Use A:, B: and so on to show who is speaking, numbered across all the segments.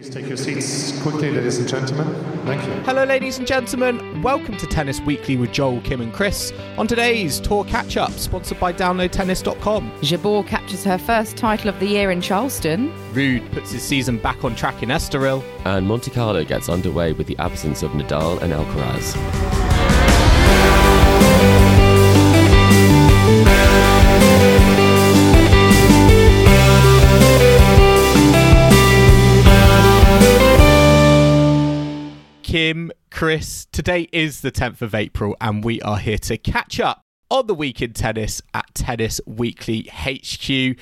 A: Please take your seats quickly, ladies and gentlemen. Thank you.
B: Hello, ladies and gentlemen. Welcome to Tennis Weekly with Joel, Kim, and Chris. On today's Tour Catch Up, sponsored by DownloadTennis.com.
C: Jabeur captures her first title of the year in Charleston.
B: Ruud puts his season back on track in Estoril.
D: And Monte Carlo gets underway with the absence of Nadal and Alcaraz.
B: Kim, Chris, today is the 10th of April, and we are here to catch up on the week in tennis at Tennis Weekly HQ.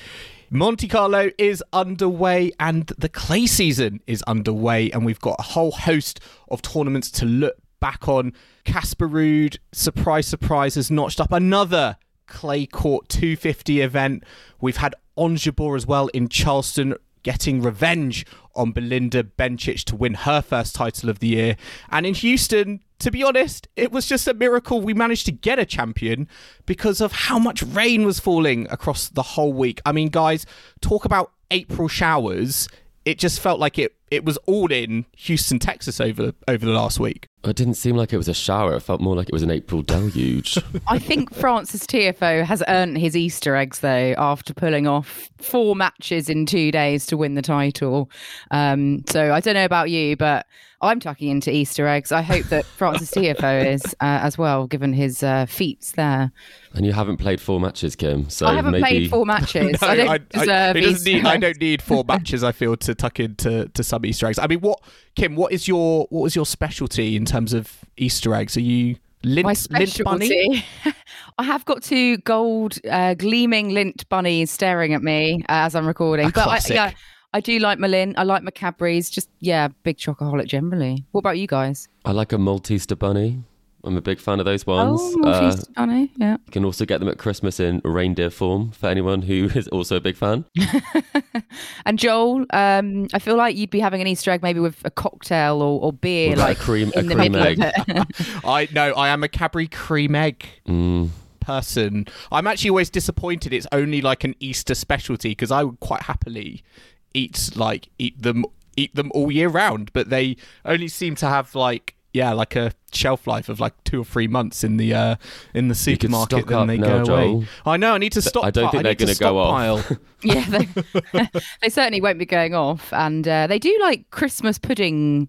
B: Monte Carlo is underway and the clay season is underway, and we've got a whole host of tournaments to look back on. Casper Ruud, surprise, surprise, has notched up another clay court 250 event. We've had Ons as well in Charleston getting revenge on Belinda Bencic to win her first title of the year. And in Houston, to be honest, it was just a miracle we managed to get a champion because of how much rain was falling across the whole week. I mean, guys, talk about April showers. It just felt like it it was all in Houston, Texas over over the last week.
D: It didn't seem like it was a shower. It felt more like it was an April deluge.
C: I think Francis Tiafoe has earned his Easter eggs though after pulling off four matches in two days to win the title. Um, so I don't know about you, but I'm tucking into Easter eggs. I hope that Francis Tiafoe is uh, as well, given his uh, feats there.
D: and you haven't played four matches, Kim. So
C: I haven't
D: maybe
C: played four matches.
B: No,
C: I don't
B: I- I-
C: deserve
B: it
C: Easter
B: need- I don't need four matches. I feel to tuck into to some Easter eggs. I mean, what Kim? What is your what was your specialty in terms of Easter eggs? Are you Lindt
C: My
B: Lindt bunny?
C: specialty. I have got two gold uh, gleaming Lindt bunnies staring at me uh, as I'm recording.
B: A
C: but I,
B: classic.
C: yeah, I do like Malin. I like my Cadbury's. Just yeah, big chocoholic generally. What about you guys?
D: I like a Maltese bunny. I'm a big fan of those ones.
C: Oh,
D: Uh,
C: bunny. Yeah.
D: you can also get them at Christmas in reindeer form for anyone who is also a big fan.
C: And Joel, um, I feel like you'd be having an Easter egg maybe with a cocktail or, or beer,
D: With, like,
C: like
D: a cream- a
C: in the
D: cream
C: middle
D: egg.
B: I no, I am a Cadbury cream egg
D: Mm.
B: person. I'm actually always disappointed it's only like an Easter specialty because I would quite happily eat like eat them eat them all year round, but they only seem to have like yeah, like a shelf life of like two or three months in the uh in the supermarket.
D: stock
B: Then they
D: now,
B: go away. I know. I need to stop.
D: I don't think they're
B: going to
D: go off.
C: yeah, they, they certainly won't be going off. And uh, they do like Christmas pudding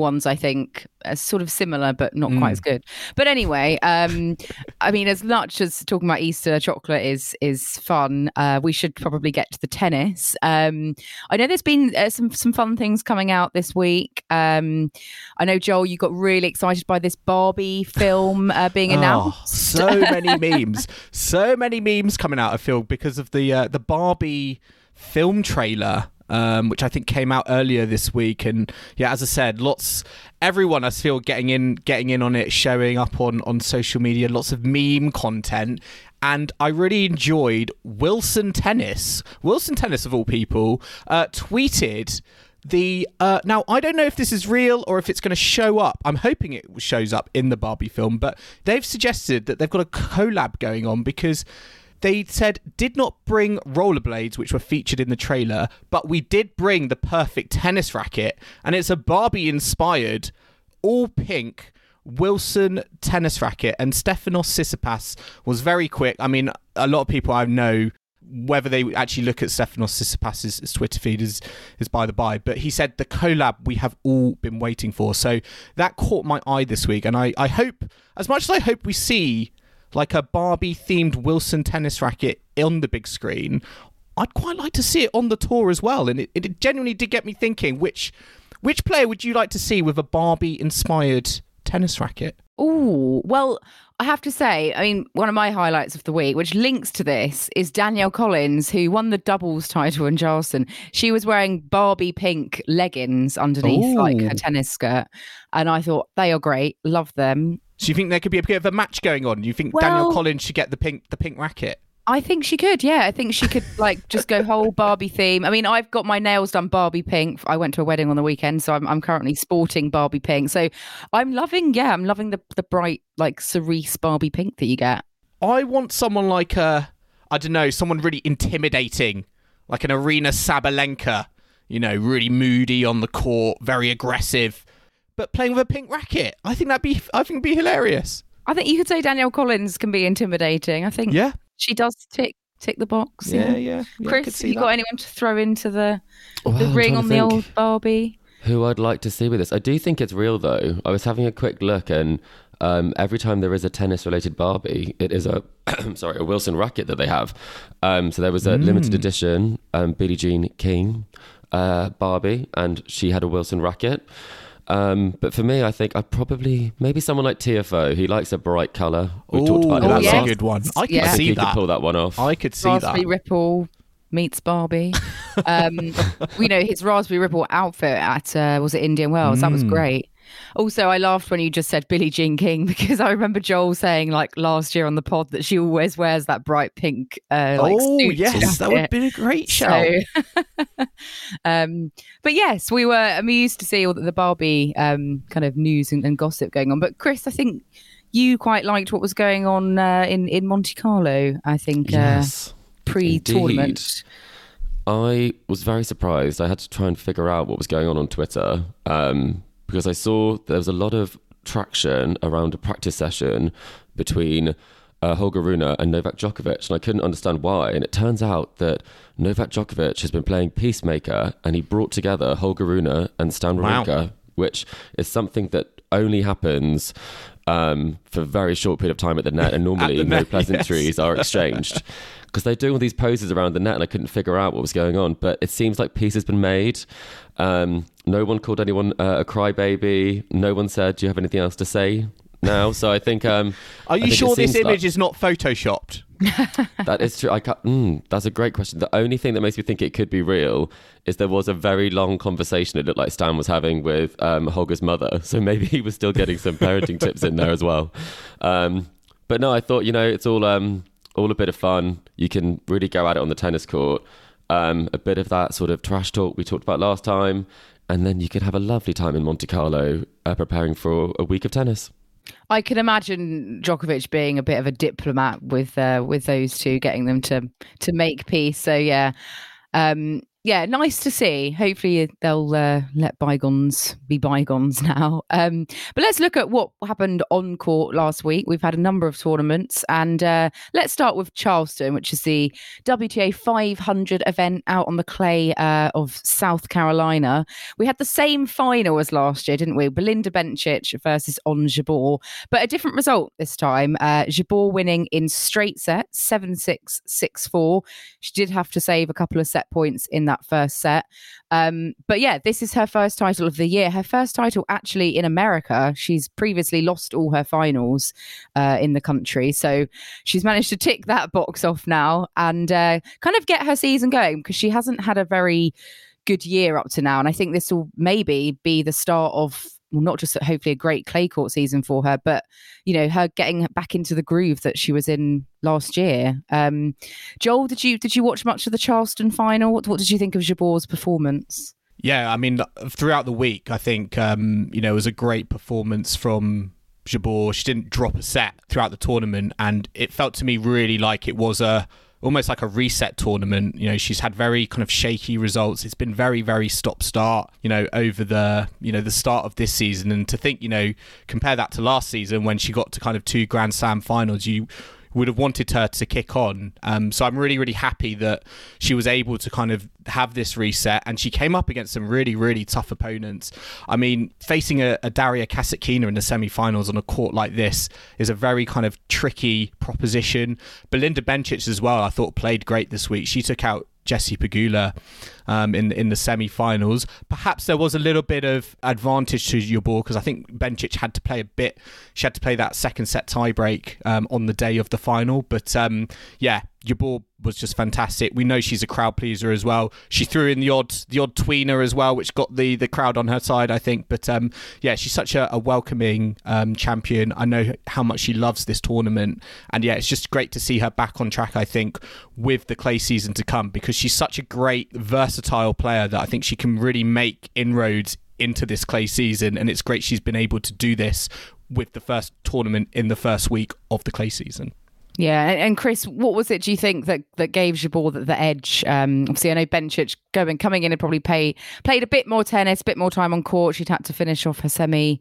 C: ones, I think, uh, sort of similar, but not quite
B: Mm.
C: as good. But anyway, um, I mean, as much as talking about Easter chocolate is is fun, uh, we should probably get to the tennis. Um, I know there's been uh, some some fun things coming out this week. Um, I know Joel, you got really excited by this Barbie film uh, being
B: Oh,
C: announced.
B: so many memes, so many memes coming out of Phil because of the uh, the Barbie film trailer. Um, which I think came out earlier this week, and yeah, as I said, lots, everyone I feel getting in, getting in on it, showing up on on social media, lots of meme content, and I really enjoyed Wilson Tennis. Wilson Tennis of all people uh, tweeted the uh, now I don't know if this is real or if it's going to show up. I'm hoping it shows up in the Barbie film, but they've suggested that they've got a collab going on because they said did not bring rollerblades which were featured in the trailer, but we did bring the perfect tennis racket and it's a Barbie inspired all pink Wilson tennis racket and Stefanos Tsitsipas was very quick. I mean, a lot of people I know whether they actually look at Stefanos Tsitsipas's Twitter feed is is by the by, but he said the collab we have all been waiting for. So that caught my eye this week, and I I hope as much as I hope we see like a Barbie themed Wilson tennis racket on the big screen. I'd quite like to see it on the tour as well, and it, it genuinely did get me thinking which which player would you like to see with a Barbie inspired tennis racket?
C: Oh, well, I have to say, I mean, one of my highlights of the week, which links to this, is Danielle Collins, who won the doubles title in Charleston. She was wearing Barbie pink leggings underneath like her tennis skirt. And I thought they are great. Love them.
B: Do you think there could be a bit of a match going on? Do you think
C: Danielle
B: Collins should get the pink the pink racket?
C: I think she could, yeah. I think she could like just go whole Barbie theme. I mean, I've got my nails done Barbie pink. I went to a wedding on the weekend, so I'm, I'm currently sporting Barbie pink. So I'm loving, yeah, I'm loving the the bright like cerise Barbie pink that you get.
B: I want someone like a I don't know, someone really intimidating, like an Aryna Sabalenka, you know, really moody on the court, very aggressive, but playing with a pink racket. I think that'd be I think it'd be hilarious.
C: I think you could say Danielle Collins can be intimidating. I think
B: Yeah.
C: she does tick tick the box.
B: Yeah, yeah. yeah, I
C: Chris,
B: see
C: you
B: that.
C: got anyone to throw into the,
D: Well,
C: the
D: I'm
C: ring on the
D: think.
C: old Barbie?
D: Who I'd like to see with this. I do think it's real though. I was having a quick look and um, every time there is a tennis related Barbie, it is a sorry, a Wilson racket that they have. Um, so there was a limited edition um, Billie Jean King uh, Barbie and she had a Wilson racket. Um, but for me, I think I probably maybe someone like Tiafoe. He likes a bright color. We talked about
B: Ooh,
D: it
B: that's
D: last.
B: a good one. I could
C: Yeah.
D: I think
B: see
D: he could pull that one off.
B: I could see that.
C: Raspberry
B: that.
C: Ripple meets Barbie. um, we know his Raspberry Ripple outfit at uh, was it Indian Wells? That was
B: Mm.
C: great. Also, I laughed when you just said Billie Jean King because I remember Joel saying like last year on the pod that she always wears that bright pink uh, like
B: oh yes, that would be a great show.
C: So, um, but yes, we were amused to see all the, Barbie um, kind of news and, and gossip going on. But Chris, I think you quite liked what was going on uh, in in Monte Carlo. I think
D: yes.
C: uh, pre-tournament.
D: I was very surprised. I had to try and figure out what was going on on Twitter um, because I saw there was a lot of traction around a practice session between uh, Holger Rune and Novak Djokovic, and I couldn't understand why. And it turns out that Novak Djokovic has been playing peacemaker, and he brought together Holger Rune and Stan
B: Wow.
D: Wawrinka, which is something that only happens um, for a very short period of time at the net, and normally no
B: net,
D: pleasantries are exchanged. Because they're doing all these poses around the net, and I couldn't figure out what was going on. But it seems like peace has been made. Um, no one called anyone uh, a crybaby. No one said, "Do you have anything else to say?" Now, so I think. Um,
B: Are you
D: think
B: sure this
D: seems like-
B: image is not photoshopped?
D: that is true. I can't, mm, that's a great question. The only thing that makes me think it could be real is there was a very long conversation it looked like Stan was having with um, Holger's mother. So maybe he was still getting some parenting tips in there as well. Um, but no, I thought, you know, it's all, um, all a bit of fun. You can really go at it on the tennis court. Um, a bit of that sort of trash talk we talked about last time. And then you could have a lovely time in Monte Carlo uh, preparing for a week of tennis.
C: I can imagine Djokovic being a bit of a diplomat with uh, with those two, getting them to to make peace. So yeah, um, yeah, nice to see. Hopefully they'll uh, let bygones be bygones now. Um, but let's look at what happened on court last week. We've had a number of tournaments, and uh, let's start with Charleston, which is the WTA 500 event out on the clay uh, of South Carolina. We had the same final as last year, didn't we? Belinda Bencic versus Ons Jabeur, but a different result this time. Uh, Jabeur winning in straight sets, 7 6, 6 4. She did have to save a couple of set points in that first set. Um, but yeah, this is her first title of the year. Her first title actually in America. She's previously lost all her finals uh, in the country. So she's managed to tick that box off now and uh, kind of get her season going because she hasn't had a very good year up to now. And I think this will maybe be the start of well, not just hopefully a great clay court season for her, but you know her getting back into the groove that she was in last year. Um, Joel, did you did you watch much of the Charleston final? What, what did you think of Jabeur's performance?
B: Yeah, I mean, throughout the week, I think um, you know it was a great performance from Jabeur. She didn't drop a set throughout the tournament, and it felt to me really like it was a almost like a reset tournament. You know, she's had very kind of shaky results. It's been very, very stop start. You know, over the you know the start of this season, and to think you know compare that to last season when she got to kind of two Grand Slam finals, you would have wanted her to kick on. Um, so I'm really, really happy that she was able to kind of have this reset and she came up against some really, really tough opponents. I mean, facing a, a Daria Kasatkina in the semi-finals on a court like this is a very kind of tricky proposition. Belinda Bencic as well, I thought played great this week. She took out Jessie Pegula um, in in the semi-finals. Perhaps there was a little bit of advantage to Jabeur because I think Bencic had to play a bit. She had to play that second set tiebreak um, on the day of the final. But um, yeah, Jabeur was just fantastic. We know she's a crowd pleaser as well. She threw in the odd the odd tweener as well, which got the the crowd on her side, I think. But um, yeah, she's such a, a welcoming um, champion. I know how much she loves this tournament, and yeah, it's just great to see her back on track. I think with the clay season to come because she's such a great versatile player that I think she can really make inroads into this clay season, and it's great she's been able to do this with the first tournament in the first week of the clay season.
C: Yeah, and Chris, what was it? Do you think that that gave Jabeur the, the edge? Um, obviously, I know Bencic going coming in and probably pay, played a bit more tennis, a bit more time on court. She'd had to finish off her semi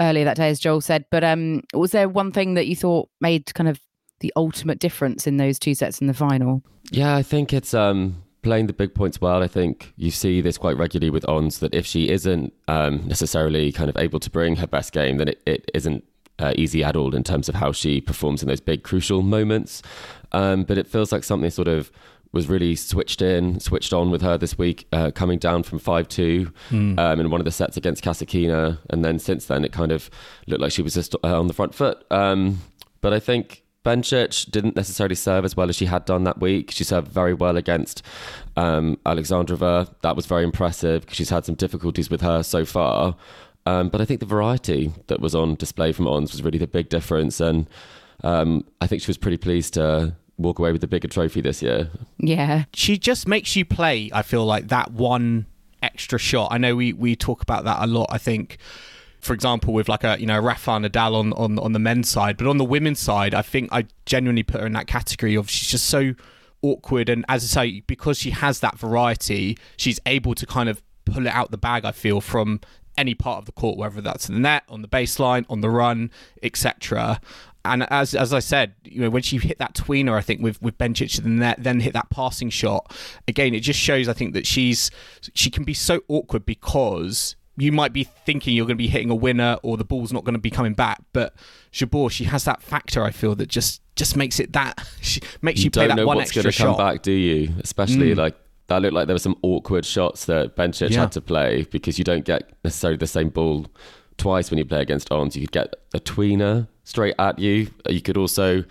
C: earlier that day, as Joel said. But um, was there one thing that you thought made kind of the ultimate difference in those two sets in the final?
D: Yeah, I think it's um, playing the big points well. I think you see this quite regularly with Ons that if she isn't um, necessarily kind of able to bring her best game, then it, it isn't uh, easy at all in terms of how she performs in those big crucial moments. Um, but it feels like something sort of was really switched in, switched on with her this week, uh, coming down from 5 2 mm. um, in one of the sets against Kasatkina. And then since then, it kind of looked like she was just uh, on the front foot. Um, but I think Bencic didn't necessarily serve as well as she had done that week. She served very well against um, Alexandrova. That was very impressive because she's had some difficulties with her so far. Um, but I think the variety that was on display from Ons was really the big difference. And um, I think she was pretty pleased to walk away with the bigger trophy this year.
C: Yeah.
B: She just makes you play, I feel like, that one extra shot. I know we, we talk about that a lot, I think. For example, with like a you know Rafa Nadal on, on on the men's side, but on the women's side, I think I genuinely put her in that category of she's just so awkward, and as I say, because she has that variety, she's able to kind of pull it out the bag. I feel from any part of the court, whether that's in the net, on the baseline, on the run, etc. And as as I said, you know, when she hit that tweener, I think with with Bencic to the net, then hit that passing shot. Again, it just shows I think that she's she can be so awkward because you might be thinking you're going to be hitting a winner or the ball's not going to be coming back, but Jabeur, she has that factor. I feel that just just makes it that she makes you,
D: you
B: play
D: that
B: one
D: extra
B: shot.
D: Come back, do you? Especially mm. like that looked like there were some awkward shots that Bencic yeah. had to play because you don't get necessarily the same ball twice when you play against Ons. You could get a tweener straight at you. You could also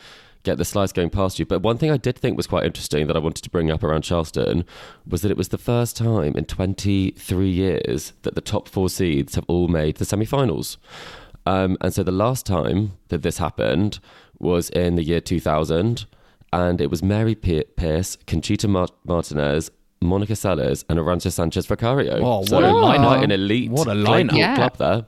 D: get the slice going past you. But one thing I did think was quite interesting that I wanted to bring up around Charleston was that it was the first time in 23 years that the top four seeds have all made the semi-finals. Um, and so the last time that this happened was in the year 2000 and it was Mary Pierce, Conchita Martinez, Monica Seles, and Arantxa Sanchez Vicario.
B: Oh, what so a lineup!
D: Quite an elite, what a lineup yeah. club there.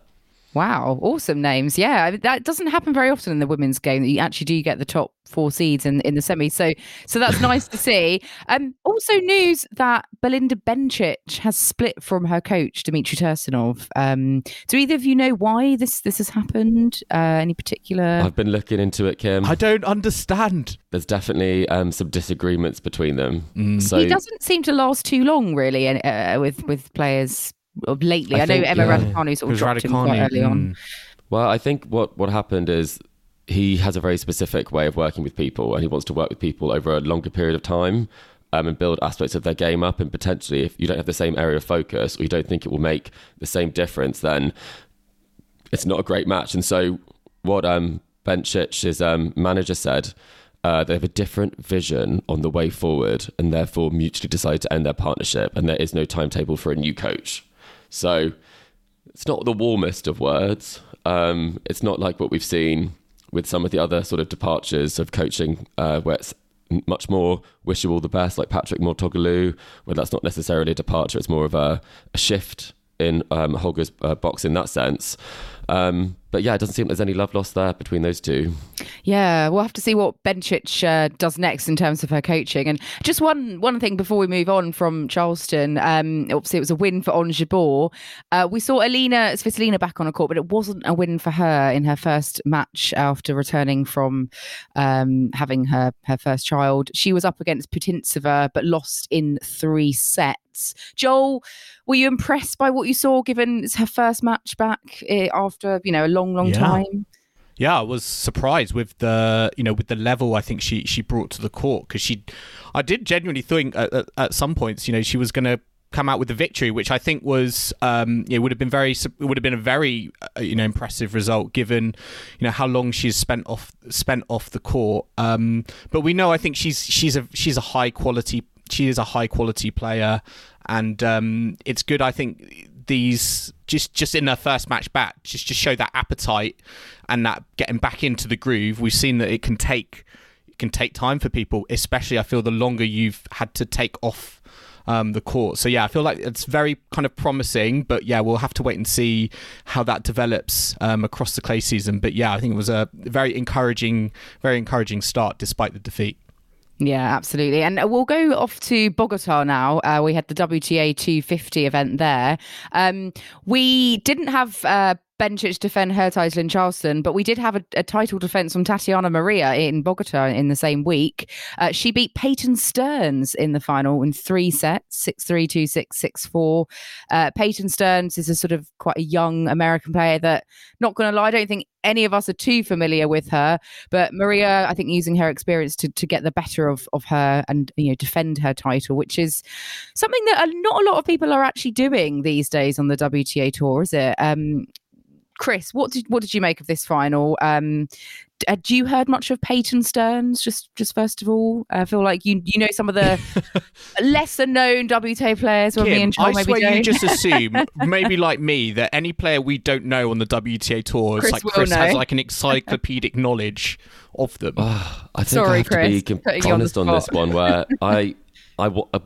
C: Wow, awesome names. Yeah, that doesn't happen very often in the women's game that you actually do get the top four seeds in, in the semi. So so that's nice to see. Um, also news that Belinda Bencic has split from her coach Dmitry Tursunov. Um, do either of you know why this this has happened? Uh, any particular?
D: I've been looking into it, Kim.
B: I don't understand.
D: There's definitely um, some disagreements between them.
C: Mm. So he doesn't seem to last too long, really, uh, with with players of lately. I, I think, know Emma yeah. Raducanu sort of dropped Raducanu, him quite early mm. on.
D: Well, I think what what happened is he has a very specific way of working with people, and he wants to work with people over a longer period of time. Um, and build aspects of their game up. And potentially, if you don't have the same area of focus or you don't think it will make the same difference, then it's not a great match. And so, what um, Bencic's um, manager said, uh, they have a different vision on the way forward and therefore mutually decide to end their partnership. And there is no timetable for a new coach. So it's not the warmest of words. Um, it's not like what we've seen with some of the other sort of departures of coaching, uh, where it's much more wish you all the best, like Patrick Mouratoglou, where that's not necessarily a departure, it's more of a, a shift in um, Holger's uh, box in that sense. Um, but yeah, it doesn't seem there's any love lost there between those two.
C: Yeah, we'll have to see what Bencic uh, does next in terms of her coaching. And just one one thing before we move on from Charleston, um, obviously it was a win for Jabeur. Uh, we saw Alina Svitolina back on a court, but it wasn't a win for her in her first match after returning from um, having her her first child. She was up against Putintseva, but lost in three sets. Joel, were you impressed by what you saw given it's her first match back eh, after you know a long, long yeah. time?
B: Yeah, I was surprised with the you know with the level I think she she brought to the court because she, I did genuinely think at, at, at some points you know she was going to come out with the victory, which I think was um, it would have been very it would have been a very uh, you know impressive result given you know how long she's spent off spent off the court. Um, but we know I think she's she's a she's a high quality she is a high quality player, and um, it's good. I think these just just in their first match back just to show that appetite and that getting back into the groove. We've seen that it can take it can take time for people, especially I feel the longer you've had to take off um, the court. So yeah, I feel like it's very kind of promising, but yeah, we'll have to wait and see how that develops um, across the clay season. But yeah, I think it was a very encouraging, very encouraging start despite the defeat.
C: Yeah, absolutely. And we'll go off to Bogota now. Uh, we had the WTA 250 event there. Um, we didn't have uh, Bencic defend her title in Charleston, but we did have a, a, title defense from Tatjana Maria in Bogota in the same week. Uh, she beat Peyton Stearns in the final in three sets 6 3, 2 6, 6 4. Uh, Peyton Stearns is a sort of quite a young American player that, not going to lie, I don't think any of us are too familiar with her. But Maria, I think, using her experience to, to get the better of, of her and you know defend her title, which is something that not a lot of people are actually doing these days on the WTA tour, is it? Um, Chris, what did what did you make of this final? Um, had you heard much of Peyton Stearns? Just just first of all, I feel like you you know some of the lesser known WTA players. Kim, me and Joel
B: I swear
C: don't.
B: you just assume, maybe like me, that any player we don't know on the WTA tour, Chris like Chris know. has like an encyclopedic knowledge of them.
D: Uh, I think Sorry, I have Chris, to be honest on, on this one, where I I, uh,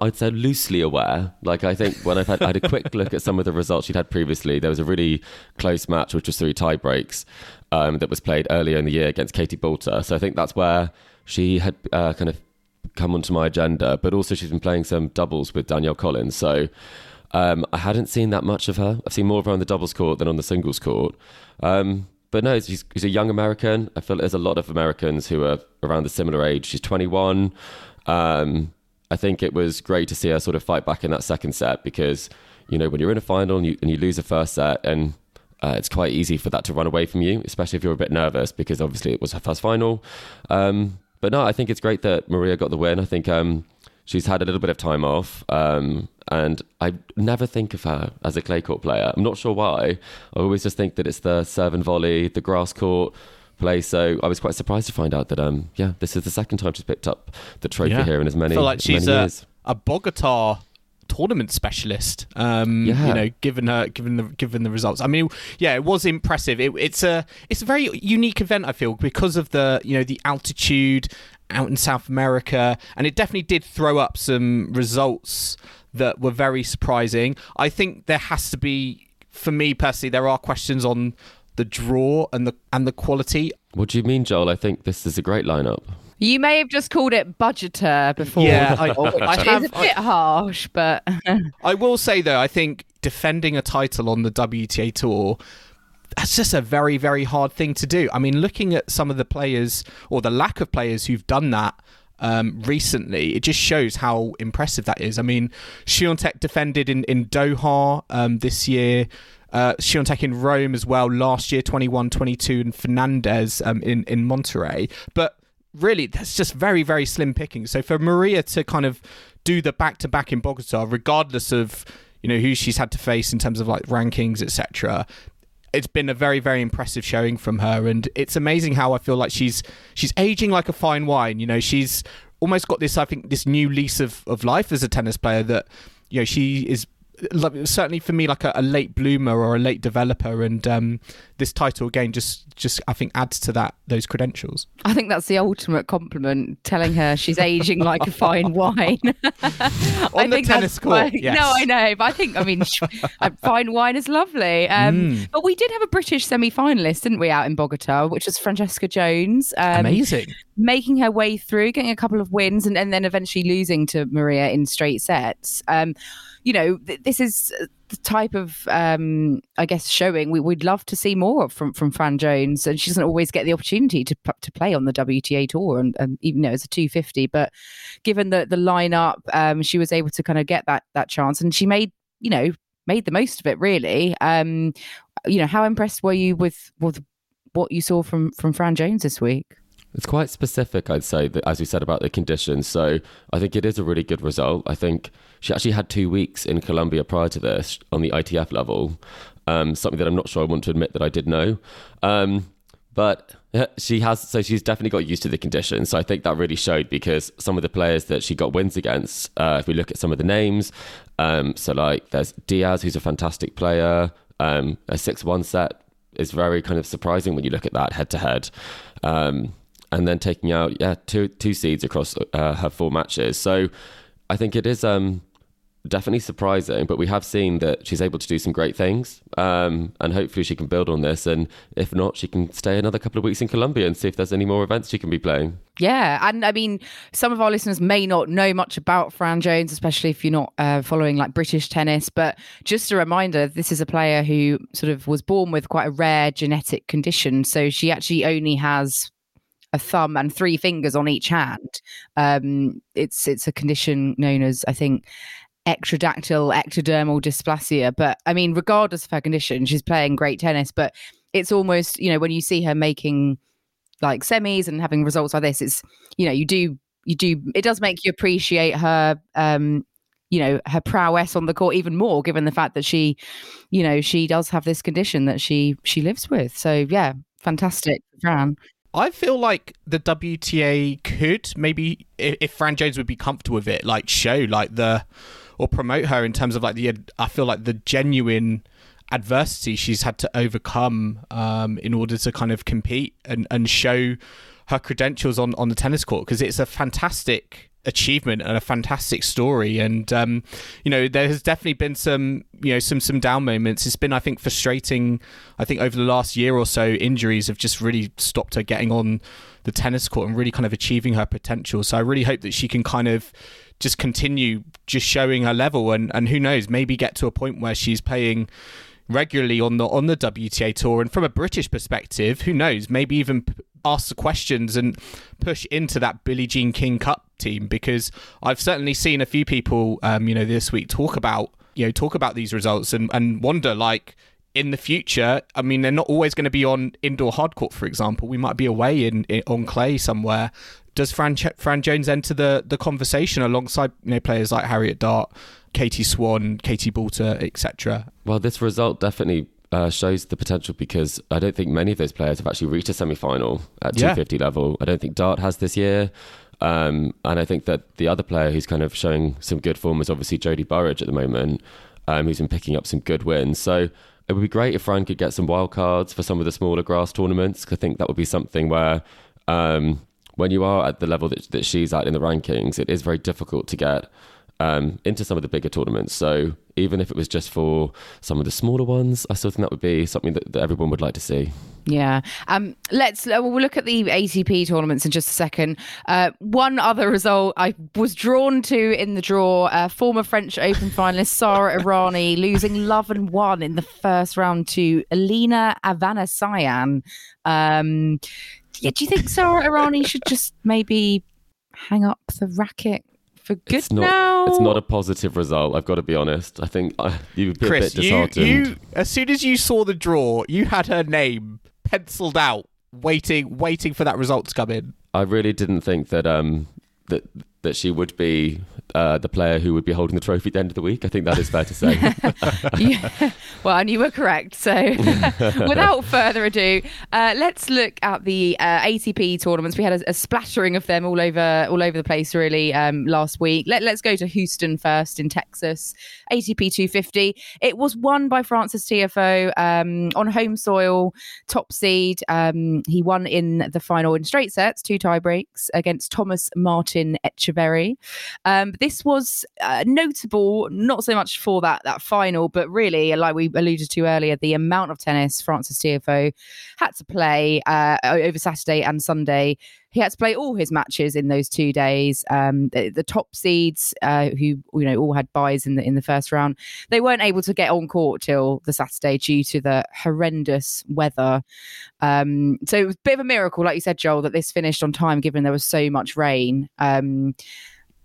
D: I'd say loosely aware. Like I think when I've had, I had a quick look at some of the results she'd had previously, there was a really close match, which was three tie breaks, um, that was played earlier in the year against Katie Boulter. So I think that's where she had uh, kind of come onto my agenda. But also she's been playing some doubles with Danielle Collins. So um, I hadn't seen that much of her. I've seen more of her on the doubles court than on the singles court. Um, but no, she's, she's a young American. I feel like there's a lot of Americans who are around the similar age. She's 21. Um, I think it was great to see her sort of fight back in that second set because you know when you're in a final and you, and you lose a first set and uh, it's quite easy for that to run away from you, especially if you're a bit nervous because obviously it was her first final. Um, but no, I think it's great that Maria got the win. I think um, she's had a little bit of time off, um, and I never think of her as a clay court player. I'm not sure why. I always just think that it's the serve and volley, the grass court play. So I was quite surprised to find out that um yeah, this is the second time she's picked up the trophy yeah. here in as many. I feel like she's a, years.
B: a Bogota tournament specialist. Um, yeah. you know, given her given the given the results. I mean, yeah, it was impressive. It, it's a it's a very unique event. I feel because of the you know the altitude out in South America, and it definitely did throw up some results that were very surprising. I think there has to be, for me personally, there are questions on the draw and the and the quality.
D: What do you mean, Joel? I think this is a great lineup.
C: You may have just called it budgeter before.
B: Yeah, I, I
C: have, it's a bit I, harsh, but
B: I will say though, I think defending a title on the WTA tour that's just a very very hard thing to do. I mean, looking at some of the players or the lack of players who've done that um, recently, it just shows how impressive that is. I mean, Swiatek defended in in Doha um, this year. Uh, Swiatek in Rome as well last year, 21 22, and Fernandez um, in, in Monterrey. But really, that's just very, very slim picking. So for Maria to kind of do the back to back in Bogota, regardless of you know who she's had to face in terms of like rankings, etc. It's been a very, very impressive showing from her, and it's amazing how I feel like she's she's aging like a fine wine. You know, she's almost got this, I think, this new lease of, of life as a tennis player that you know she is certainly for me like a, a, late bloomer or a late developer and um, this title again just just i think adds to that those credentials.
C: I think that's the ultimate compliment telling her she's aging like a fine wine.
B: On the tennis court yes.
C: no i know but i think i mean fine wine is lovely. Um, mm. but we did have a british semi-finalist didn't we out in bogota which was francesca jones
B: um, amazing.
C: making her way through getting a couple of wins and, and then eventually losing to maria in straight sets. Um, you know, th- this is the type of, um, I guess, showing we, would love to see more from from Fran Jones, and she doesn't always get the opportunity to to play on the WTA tour, and, and even though it's a 250, but given the the lineup, um, she was able to kind of get that that chance, and she made, you know, made the most of it. Really, um, you know, how impressed were you with with what you saw from from Fran Jones this week?
D: It's quite specific, I'd say, that, as we said about the conditions. So I think it is a really good result. I think she actually had two weeks in Colombia prior to this on the ITF level, um, something that I'm not sure I want to admit that I did know. Um, but she has, so she's definitely got used to the conditions. So I think that really showed because some of the players that she got wins against, uh, if we look at some of the names, um, so like there's Diaz, who's a fantastic player, um, a 6 1 set is very kind of surprising when you look at that head to head. And then taking out, yeah, two two seeds across uh, her four matches. So I think it is um, definitely surprising, but we have seen that she's able to do some great things. Um, and hopefully she can build on this. And if not, she can stay another couple of weeks in Colombia and see if there's any more events she can be playing.
C: Yeah, and I mean, some of our listeners may not know much about Fran Jones, especially if you're not uh, following like British tennis. But just a reminder, this is a player who sort of was born with quite a rare genetic condition. So she actually only has a thumb and three fingers on each hand. Um, it's it's a condition known as I think ectrodactyl ectodermal dysplasia. But I mean, regardless of her condition, she's playing great tennis. But it's almost you know when you see her making like semis and having results like this, it's you know you do you do it does make you appreciate her. Um, you know her prowess on the court even more given the fact that she you know she does have this condition that she she lives with so yeah fantastic fran
B: I feel like the WTA could maybe, if, Fran Jones would be comfortable with it, like show like the or promote her in terms of like the. I feel like the genuine adversity she's had to overcome um, in order to kind of compete and and show her credentials on on the tennis court because it's a fantastic achievement and a fantastic story. And um, you know there has definitely been some you know some some down moments. It's been i think frustrating i think over the last year or so injuries have just really stopped her getting on the tennis court and really kind of achieving her potential. So i really hope that she can kind of just continue just showing her level and and who knows maybe get to a point where she's playing regularly on the on the WTA tour. And from a British perspective who knows maybe even ask the questions and push into that Billie Jean King Cup team because I've certainly seen a few people, um, you know, this week talk about you know talk about these results and and wonder like in the future. I mean, they're not always going to be on indoor hardcourt, for example. We might be away in, in on clay somewhere. Does Fran Fran Jones enter the the conversation alongside you know players like Harriet Dart? Katie Swan, Katie Boulter, etc.
D: Well, this result definitely uh, shows the potential because I don't think many of those players have actually reached a semi final at
B: Yeah.
D: 250 level. I don't think Dart has this year. Um, and I think that the other player who's kind of showing some good form is obviously Jodie Burrage at the moment, um, who's been picking up some good wins. So it would be great if Fran could get some wild cards for some of the smaller grass tournaments. I think that would be something where um, when you are at the level that, that she's at in the rankings, it is very difficult to get um, into some of the bigger tournaments. So even if it was just for some of the smaller ones, I still think that would be something that, that everyone would like to see.
C: Yeah. Um, let's uh, we'll look at the ATP tournaments in just a second. Uh, one other result I was drawn to in the draw: uh, former French Open finalist Sara Errani losing love and one in the first round to Elina Avanesyan. Um, yeah, do you think Sara Errani should just maybe hang up the racket for good
D: it's not.
C: now?
D: It's not a positive result. I've got to be honest. I think uh, you would be
B: Chris,
D: a bit
B: you, you as soon as you saw the draw, you had her name penciled out, waiting, waiting for that result to come in.
D: I really didn't think that um that that she would be uh, the player who would be holding the trophy at the end of the week. I think that is fair to say.
C: yeah. Well, and you were correct. So, without further ado, uh, let's look at the uh, ATP tournaments. We had a, a, splattering of them all over all over the place, really, um, last week. Let, let's go to Houston first in Texas. ATP 250. It was won by Francis Tiafoe um, on home soil, top seed. Um, he won in the final in straight sets, two tie breaks against Thomas Martin Etcheverry. Um, this was uh, notable, not so much for that that final, but really, like we alluded to earlier, the amount of tennis Francis Tiafoe had to play uh, over Saturday and Sunday. He had to play all his matches in those two days. Um, the, the, top seeds, uh, who you know all had buys in the in the first round, they weren't able to get on court till the Saturday due to the horrendous weather. Um, so it was a bit of a miracle, like you said, Joel, that this finished on time, given there was so much rain. Um,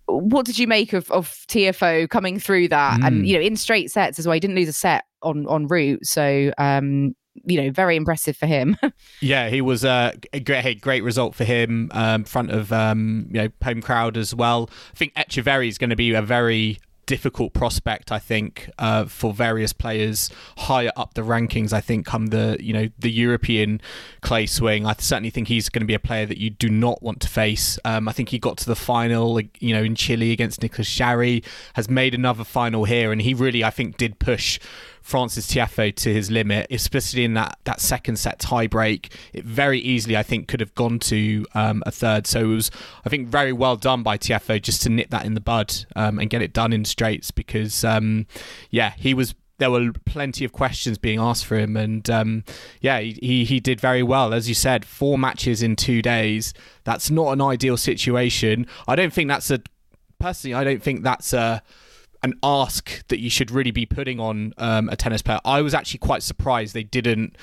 C: what did you make of of Tiafoe coming through that mm. and you know in straight sets as well? He didn't lose a set on on route, so um, you know, very impressive for him.
B: yeah, he was uh, a great, great result for him, um, front of um, you know home crowd as well. I think Etcheverry is going to be a very difficult prospect, I think, uh, for various players higher up the rankings. I think come the you know the European clay swing. I certainly think he's going to be a player that you do not want to face. Um, I think he got to the final, you know, in Chile against Nicolas Jarry, has made another final here, and he really, I think, did push Francis Tiafoe to his limit, especially in that, that second set tie break. It very easily, I think, could have gone to um, a third. So it was, I think, very well done by Tiafoe just to nip that in the bud um, and get it done in straights because, um, yeah, he was there were plenty of questions being asked for him, and um, yeah, he he did very well. As you said, four matches in two days. That's not an ideal situation. I don't think that's a personally. I don't think that's a an ask that you should really be putting on um, a tennis player. I was actually quite surprised they didn't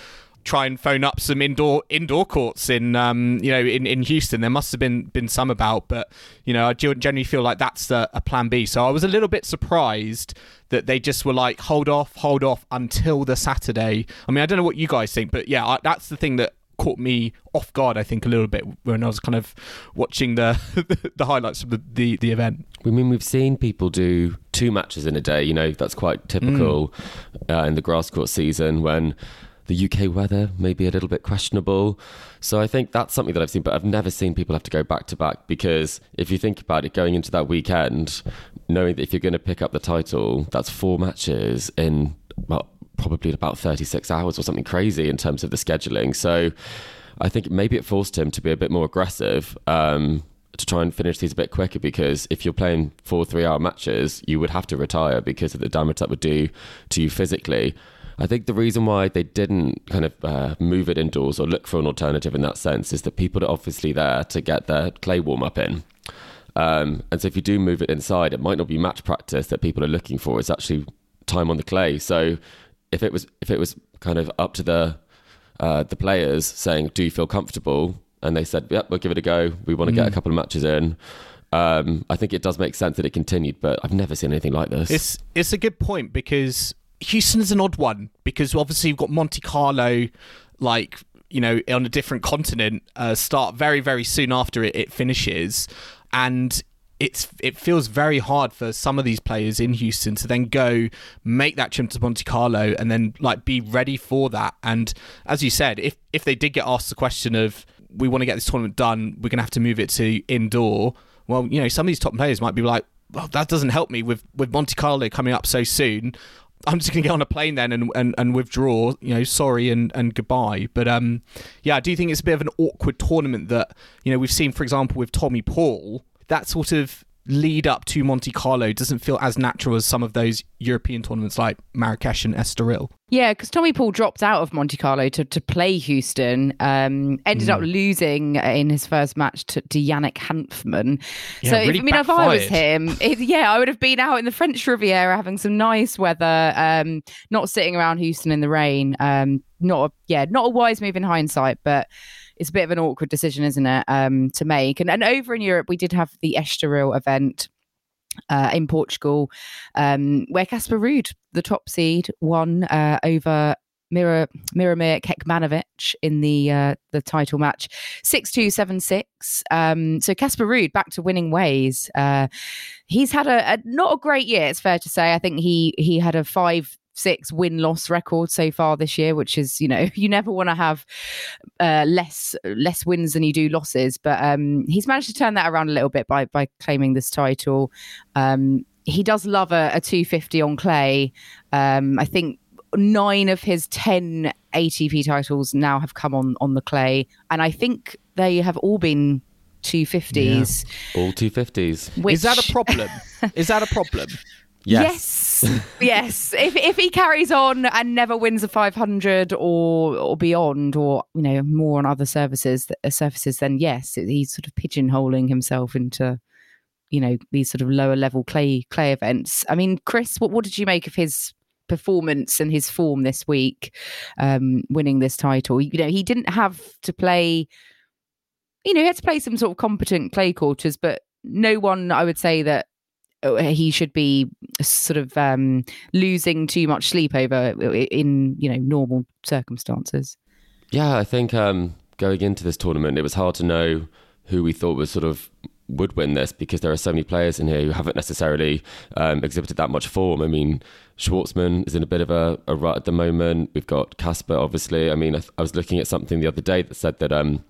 B: try and phone up some indoor indoor courts in um, you know in, in Houston. There must have been been some about, but you know I generally feel like that's a, a plan B. So I was a little bit surprised that they just were like hold off, hold off until the Saturday. I mean I don't know what you guys think, but yeah, I, that's the thing that caught me off guard. I think a little bit when I was kind of watching the the highlights of the, the, the event.
D: I mean, we've seen people do two matches in a day. You know, that's quite typical mm. uh, in the grass court season when the UK weather may be a little bit questionable. So I think that's something that I've seen, but I've never seen people have to go back to back because if you think about it, going into that weekend, knowing that if you're going to pick up the title, that's four matches in well, probably about 36 hours or something crazy in terms of the scheduling. So I think maybe it forced him to be a bit more aggressive. Um, to try and finish these a bit quicker because if you're playing four three hour matches, you would have to retire because of the damage that would do to you physically. I think the reason why they didn't kind of uh, move it indoors or look for an alternative in that sense is that people are obviously there to get their clay warm up in. Um, and so if you do move it inside, it might not be match practice that people are looking for. It's actually time on the clay. So if it was if it was kind of up to the uh, the players saying, "Do you feel comfortable?" and they said, "Yep, we'll give it a go. We want to mm. get a mm. couple of matches in." Um, I think it does make sense that it continued, but I've never seen anything like this.
B: It's it's a good point because Houston is an odd one because obviously you've got Monte Carlo, like you know, on a different continent, uh, start very very soon after it, it finishes, and it's it feels very hard for some of these players in Houston to then go make that trip to Monte Carlo and then like be ready for that. And as you said, if if they did get asked the question of we want to get this tournament done, we're to have to move it to indoor. Well, you know, some of these top players might be like, well, that doesn't help me with with Monte Carlo coming up so soon. I'm just to get on a plane then and, and, and withdraw, you know, sorry and, and goodbye. But um, yeah, I do think it's a bit of an awkward tournament that, you know, we've seen, for example, with Tommy Paul. That sort of lead up to Monte Carlo doesn't feel as natural as some of those European tournaments like Marrakesh and Estoril.
C: Yeah, because Tommy Paul dropped out of Monte Carlo to, to play Houston, um, ended mm. up losing in his first match to, to Yannick Hanfmann.
B: Yeah, so, really if, I mean, if I
C: was him, it, yeah, I would have been out in the French Riviera having some nice weather, um, not sitting around Houston in the rain. Um, not a, yeah, not a wise move in hindsight, but it's a bit of an awkward decision, isn't it, um, to make? And, and over in Europe, we did have the Estoril event. Uh, in Portugal, um, where Casper Ruud, the top seed, won uh, over Mira, Miomir Kecmanovic in the uh, the title match, six two seven six. Um, so Casper Ruud back to winning ways. Uh, he's had a, a, not a great year. It's fair to say. I think he he had a five six win loss record so far this year, which is you know you never want to have uh, less less wins than you do losses. But um, he's managed to turn that around a little bit by by claiming this title. Um, he does love a, a 250 on clay. Um, I think nine of his 10 ATP titles now have come on on the clay, and I think they have all been 250s.
D: Yeah. All 250s.
B: Which... Is that a problem? Is that a problem?
D: Yes.
C: Yes. yes. If if he carries on and never wins a 500 or or beyond or you know more on other services uh, surfaces then yes, he's sort of pigeonholing himself into you know these sort of lower level clay clay events. I mean, Chris, what what did you make of his performance and his form this week um winning this title? You know, he didn't have to play you know, he had to play some sort of competent clay quarters, but no one I would say that he should be sort of um, losing too much sleep over in you know normal circumstances.
D: Yeah, I think um, going into this tournament, it was hard to know who we thought was sort of would win this because there are so many players in here who haven't necessarily um, exhibited that much form. I mean, Schwartzman is in a bit of a, a rut at the moment. We've got Casper, obviously. I mean, I, I, was looking at something the other day that said that um,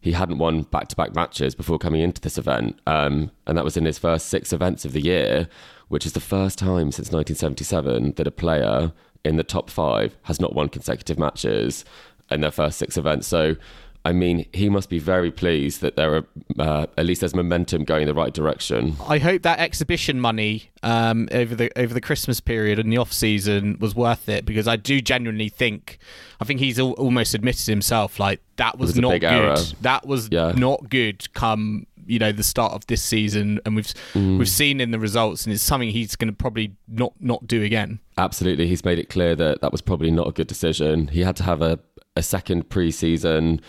D: he hadn't won back to back matches before coming into this event. Um, and that was in his first six events of the year, which is the first time since 1977 that a player in the top five has not won consecutive matches in their first six events. So I mean, he must be very pleased that there are uh, at least there's momentum going in the right direction.
B: I hope that exhibition money um, over the over the Christmas period and the off season was worth it because I do genuinely think I think he's al- almost admitted himself like that was, was not good. Error. That was yeah. not good. Come you know the start of this season, and we've mm. we've seen in the results, and it's something he's going to probably not not do again.
D: Absolutely, he's made it clear that that was probably not a good decision. He had to have a a second preseason,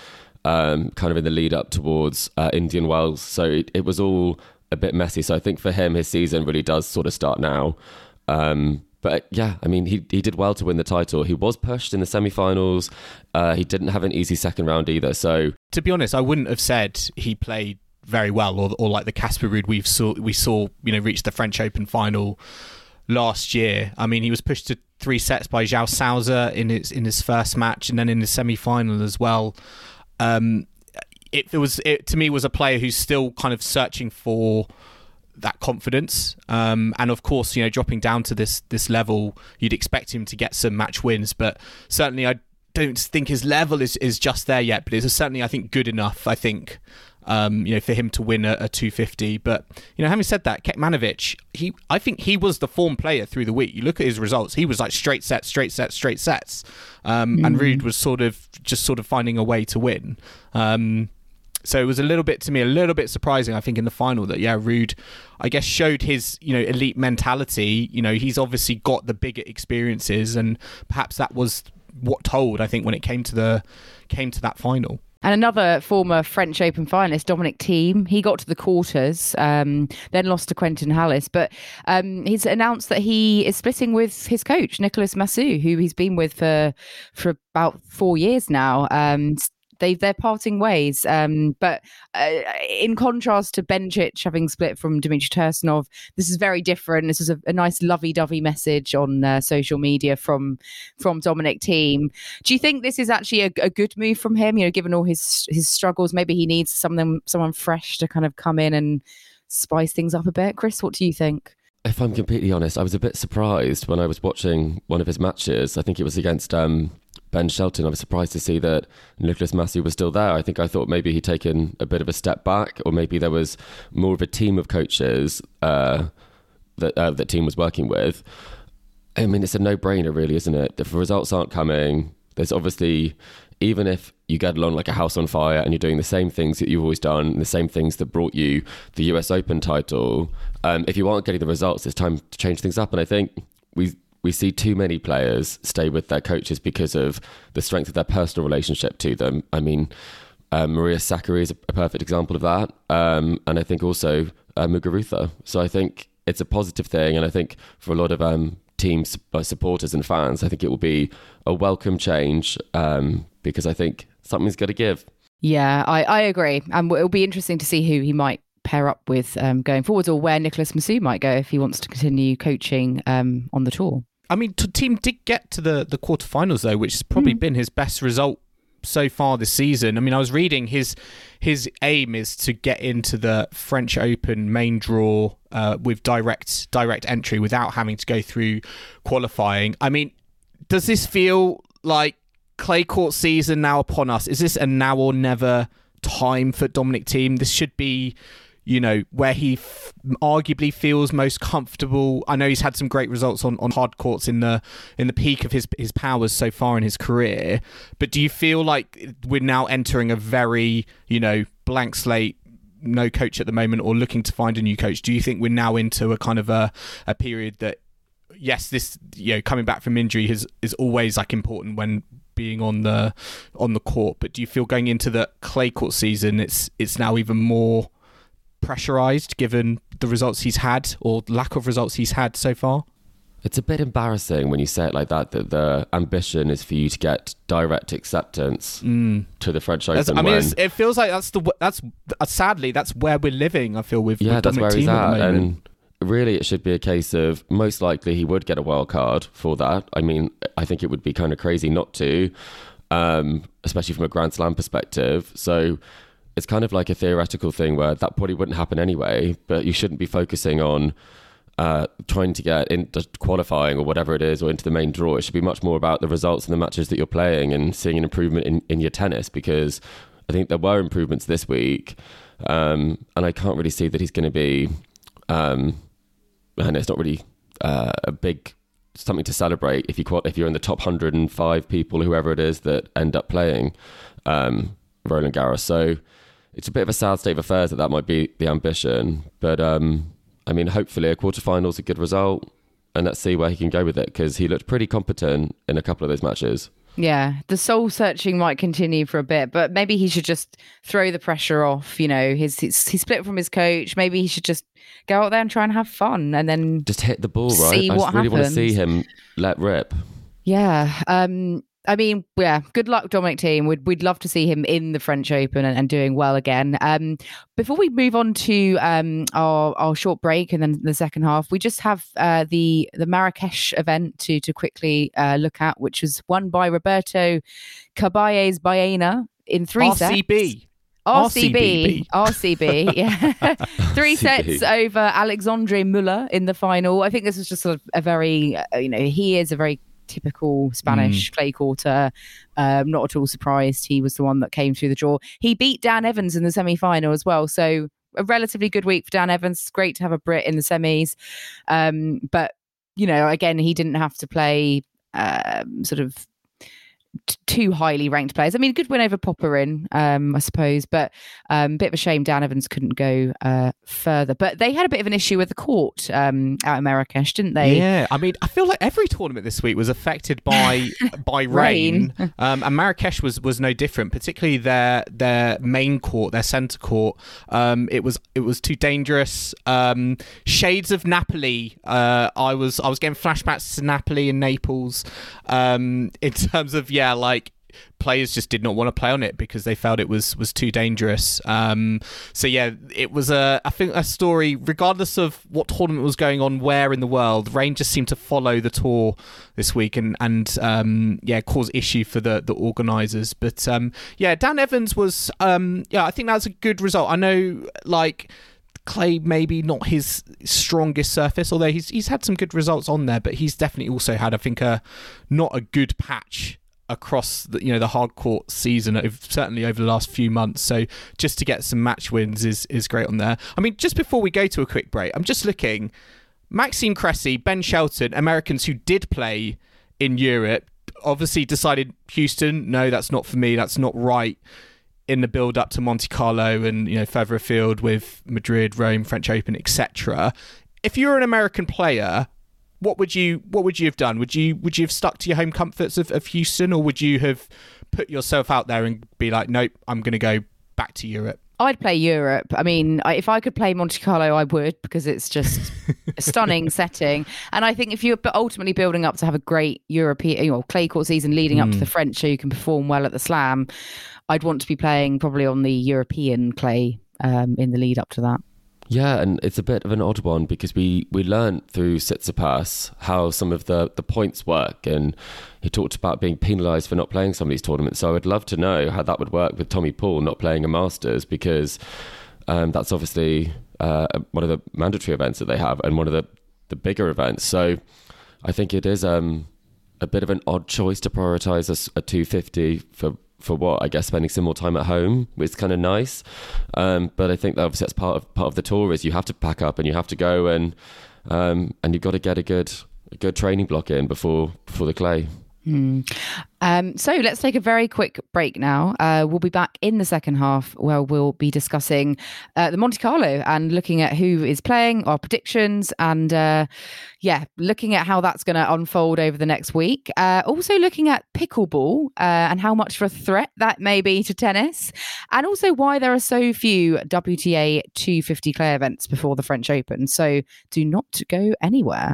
D: um, kind of in the lead up towards uh, Indian Wells. So it, it, was all a bit messy. So I think for him, his season really does sort of start now. Um, but yeah, I mean, he he did well to win the title. He was pushed in the semi-finals. Uh, he didn't have an easy second round either. So
B: to be honest, I wouldn't have said he played very well, or or like the Casper Ruud we've saw we saw you know reach the French Open final last year. I mean, he was pushed to three sets by João Sousa in his in his first match, and then in the semi final as well. Um, it, it, was it to me was a player who's still kind of searching for that confidence, um, and of course, you know, dropping down to this this level, you'd expect him to get some match wins, but certainly I don't think his level is, is just there yet, but it's certainly I think good enough. I think um, you know, for him to win a, a 250. But you know, having said that, Kecmanovic, he, I think he was the form player through the week. You look at his results; he was like straight sets, straight sets, straight sets, um, mm. and Ruud was sort of just sort of finding a way to win. Um, so it was a little bit to me a little bit surprising i think in the final that yeah Ruud i guess showed his you know elite mentality you know he's obviously got the bigger experiences and perhaps that was what told i think when it came to the came to that final
C: and another former French Open finalist, Dominic Thiem, he got to the quarters, um, then lost to Quentin Halys. But um, he's announced that he is splitting with his coach, Nicolas Massu, who he's been with for for about four years now. Um, they they're parting ways. Um, but uh, in contrast to Bencic having split from Dmitry Tursunov, this is very different. This is a, a nice lovey-dovey message on uh, social media from from Dominic Thiem. Do you think this is actually a, a, good move from him? You know, given all his his struggles, maybe he needs something someone fresh to kind of come in and spice things up a bit. Chris, what do you think?
D: If I'm completely honest, I was a bit surprised when I was watching one of his matches. I think it was against um, Ben Shelton. I was surprised to see that Nicholas Massu was still there. I think I thought maybe he'd taken a bit of a step back, or maybe there was more of a team of coaches uh, that uh, that team was working with. I mean, it's a no-brainer, really, isn't it? If results aren't coming, there's obviously even if you get along like a house on fire and you're doing the same things that you've always done, the same things that brought you the US Open title, um, if you aren't getting the results, it's time to change things up. And I think we we see too many players stay with their coaches because of the strength of their personal relationship to them. I mean, uh, Maria Sakkari is a, perfect example of that, um, and I think also uh, Muguruza. So I think it's a positive thing, and I think for a lot of um, teams, uh, supporters, and fans, I think it will be a welcome change um, because I think something's got to give.
C: Yeah, I, I agree, and it'll be interesting to see who he might pair up with um, going forwards, or where Nicholas Massu might go if he wants to continue coaching um, on the tour.
B: I mean, Thiem did get to the the quarterfinals though, which has probably mm. been his best result so far this season. I mean, I was reading his his aim is to get into the French Open main draw uh, with direct direct entry without having to go through qualifying. I mean, does this feel like clay court season now upon us? Is this a now or never time for Dominic Thiem? This should be you know, where he f- arguably feels most comfortable. I know he's had some great results on, on hard courts in the in the peak of his his powers so far in his career. But do you feel like we're now entering a very, you know, blank slate no coach at the moment or looking to find a new coach do you think we're now into a kind of a, a period that yes this you know coming back from injury is is always like important when being on the on the court but do you feel going into the clay court season it's it's now even more pressurized given the results he's had or lack of results he's had so far?
D: It's a bit embarrassing when you say it like that. That the ambition is for you to get direct acceptance to the French Open.
B: That's- I mean, it feels like that's the that's uh, sadly that's where we're living. I feel with
D: yeah,
B: with
D: that's
B: Dominic
D: where he's
B: at
D: at. And really, it should be a case of most likely he would get a wild card for that. I mean, I think it would be kind of crazy not to, um, especially from a Grand Slam perspective. So it's kind of like a theoretical thing where that probably wouldn't happen anyway, but you shouldn't be focusing on. Uh, trying to get into qualifying or whatever it is, or into the main draw. It should be much more about the results in the matches that you're playing and seeing an improvement in, in your tennis because I think there were improvements this week. Um, and I can't really see that he's going to be, um, and it's not really uh, a big something to celebrate if you if you're in the top 105 people, whoever it is that end up playing um, Roland Garros. So it's a bit of a sad state of affairs that that might be the ambition. But um, I mean, hopefully a quarterfinal's a good result, and let's see where he can go with it because he looked pretty competent in a couple of those matches.
C: Yeah, the soul searching might continue for a bit, but maybe he should just throw the pressure off. You know, his, his he split from his coach. Maybe he should just go out there and try and have fun, and then
D: Just hit the ball right.
C: See
D: I
C: what
D: just really want to see him let rip.
C: yeah. Um, I mean, yeah. Good luck, Dominic Thiem. We'd we'd love to see him in the French Open and, and doing well again. Um, before we move on to um our our short break and then the second half, we just have uh the the Marrakesh event to to quickly uh, look at, which was won by Roberto Carballes Baena in three sets.
B: RCB.
C: RCB, RCB, yeah, three
D: RCB.
C: sets over Alexandre Muller in the final. I think this was just sort of a very, uh, you know, he is a very typical Spanish clay quarter. Um, not at all surprised he was the one that came through the draw. He beat Dan Evans in the semi final as well. So a relatively good week for Dan Evans. It's great to have a Brit in the semis, um, but you know, again, he didn't have to play um, sort of t- too highly ranked players. I mean, a good win over Popyrin, um, I suppose, but um, bit of a shame Dan Evans couldn't go uh, further. But they had a bit of an issue with the court um, out in Marrakesh, didn't they?
B: Yeah, I mean, I feel like every tournament this week was affected by by rain,
C: Rain.
B: um, and Marrakesh was was no different. Particularly their their main court, their centre court. Um, it was it was too dangerous. Um, shades of Napoli. Uh, I was I was getting flashbacks to Napoli and Naples. Um, in terms of yeah, like players just did not want to play on it because they felt it was was too dangerous. Um, so yeah, it was a I think a story regardless of what tournament was going on where in the world. Just seemed to follow the tour this week and and um, yeah cause issue for the the organisers. But um, yeah, Dan Evans was um, yeah I think that was a good result. I know like. Clay maybe not his strongest surface, although he's he's had some good results on there, but he's definitely also had I think a not a good patch across the you know the hard court season certainly over the last few months so just to get some match wins is is great on there i mean just before we go to a quick break i'm just looking maxime cressy ben shelton americans who did play in europe obviously decided houston no that's not for me that's not right in the build up to Monte Carlo and you know further afield with Madrid, Rome, French Open, etc. If you're an American player, what would you what would you have done? Would you would you have stuck to your home comforts of, of Houston, or would you have put yourself out there and be like, nope, I'm going to go back to Europe?
C: I'd play Europe. I mean, I- if I could play Monte Carlo, I would because it's just a stunning setting. And I think if you're ultimately building up to have a great European, you know, clay court season leading up to the French, so you can perform well at the Slam, I'd want to be playing probably on the European clay um, in the lead up to that.
D: Yeah, and it's a bit of an odd one because we we learned through Tsitsipas how some of the the points work, and he talked about being penalised for not playing some of these tournaments. So I would love to know how that would work with Tommy Paul not playing a Masters because um, that's obviously uh, one of the mandatory events that they have and one of the the bigger events. So I think it is um, a bit of an odd choice to prioritise a 250 for for what I guess spending some more time at home is kind of nice. Um, but I think that obviously that's part of part of the tour is you have to pack up and you have to go and um, and you've got to get a good a good training block in before before the clay.
C: Hmm. Um, so let's take a very quick break now. Uh, we'll be back in the second half where we'll be discussing uh, the Monte Carlo and looking at who is playing, our predictions, and uh, yeah, looking at how that's going to unfold over the next week. Uh, also looking at pickleball uh, and how much of a threat that may be to tennis, and also why there are so few WTA 250 clay events before the French Open. So do not go anywhere.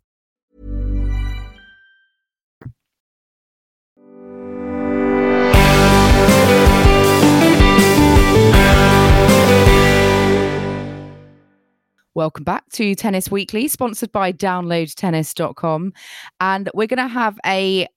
C: Welcome back to Tennis Weekly, sponsored by downloadtennis.com. And we're going to have a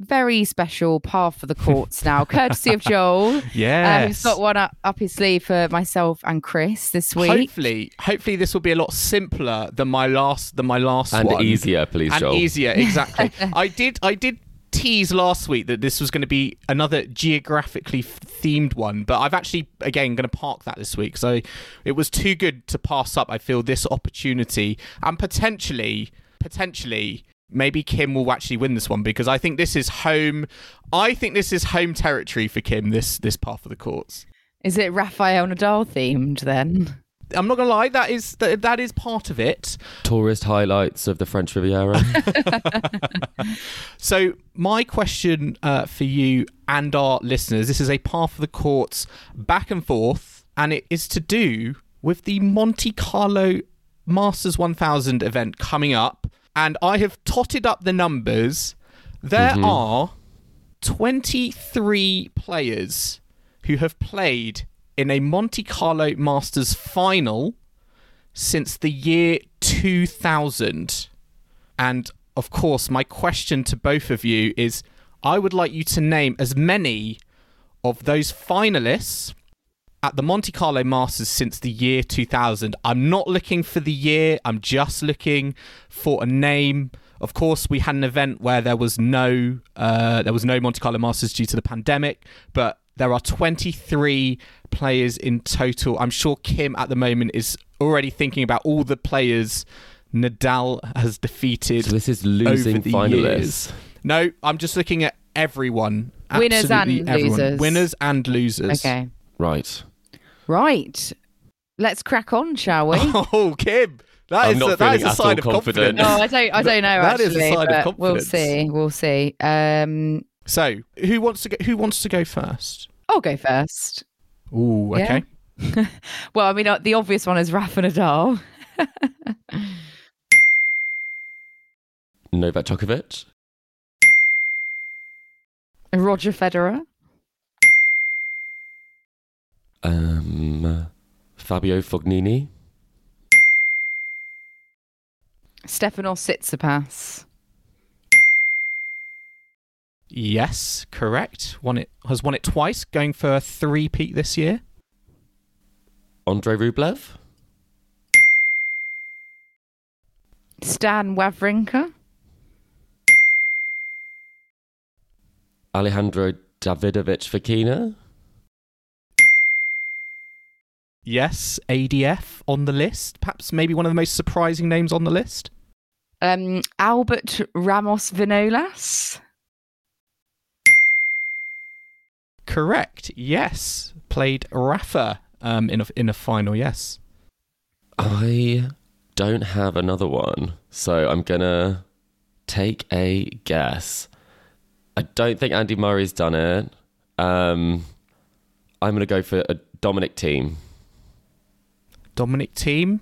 C: very special path for the courts now, courtesy of Joel.
B: Yeah,
C: Uh, who's got one up, up his sleeve for myself and Chris this week.
B: Hopefully, hopefully this will be a lot simpler than my last than my last
D: And
B: one.
D: easier, please,
B: and
D: Joel.
B: easier. Exactly. I did. I did tease last week that this was going to be another geographically themed one, but I've actually again going to park that this week. So it was too good to pass up. I feel this opportunity and potentially, potentially. Maybe Kim will actually win this one because I think this is home. I think this is home territory for Kim. This this path of the courts.
C: Is it Rafael Nadal themed then?
B: I'm not gonna lie. That is that, that is part of it.
D: Tourist highlights of the French Riviera.
B: So, my question uh, for you and our listeners this is a path of the courts back and forth, and it is to do with the Monte Carlo Masters 1000 event coming up. And I have totted up the numbers. There are 23 players who have played in a Monte Carlo Masters final since the year 2000. And of course, my question to both of you is I would like you to name as many of those finalists at the Monte Carlo Masters since the year 2000. I'm not looking for the year, I'm just looking for a name. Of course, we had an event where there was no uh, there was no Monte Carlo Masters due to the pandemic, but there are 23 players in total. I'm sure Kim at the moment is already thinking about all the players Nadal has defeated
D: so this is losing finalists.
B: years. No, I'm just looking at everyone.
C: Winners and
B: everyone.
C: losers.
B: Winners and losers.
C: Okay.
D: Right.
C: Right. Let's crack on, shall we?
B: Oh, Kim, that
D: I'm
B: is
D: not
B: a, that is
D: feeling
B: a sign of
D: confident.
B: confidence.
C: Oh, I don't. I don't know.
B: That is a
C: actually,
B: sign of
C: but we'll see. We'll see. Um,
B: So, who wants to go? Who wants to go first?
C: I'll go first.
B: Ooh,
C: Yeah.
B: okay.
C: Well, I mean, uh, the obvious one is Rafa Nadal.
D: Novak Djokovic.
C: Roger Federer.
D: Um, Fabio Fognini.
C: Stefanos Tsitsipas.
B: Yes, correct. Won it has won it twice, going for a three-peat this year.
D: Andre Rublev.
C: Stan Wawrinka.
D: Alejandro Davidovich Fokina.
B: Yes, ADF on the list. Perhaps maybe one of the most surprising names on the list.
C: Um, Albert Ramos Vinolas.
B: Correct. Yes, played Rafa um, in a in a final. Yes.
D: I don't have another one, so I'm gonna take a guess. I don't think Andy Murray's done it. Um, I'm going to go for a Dominic Thiem.
B: Dominic Thiem.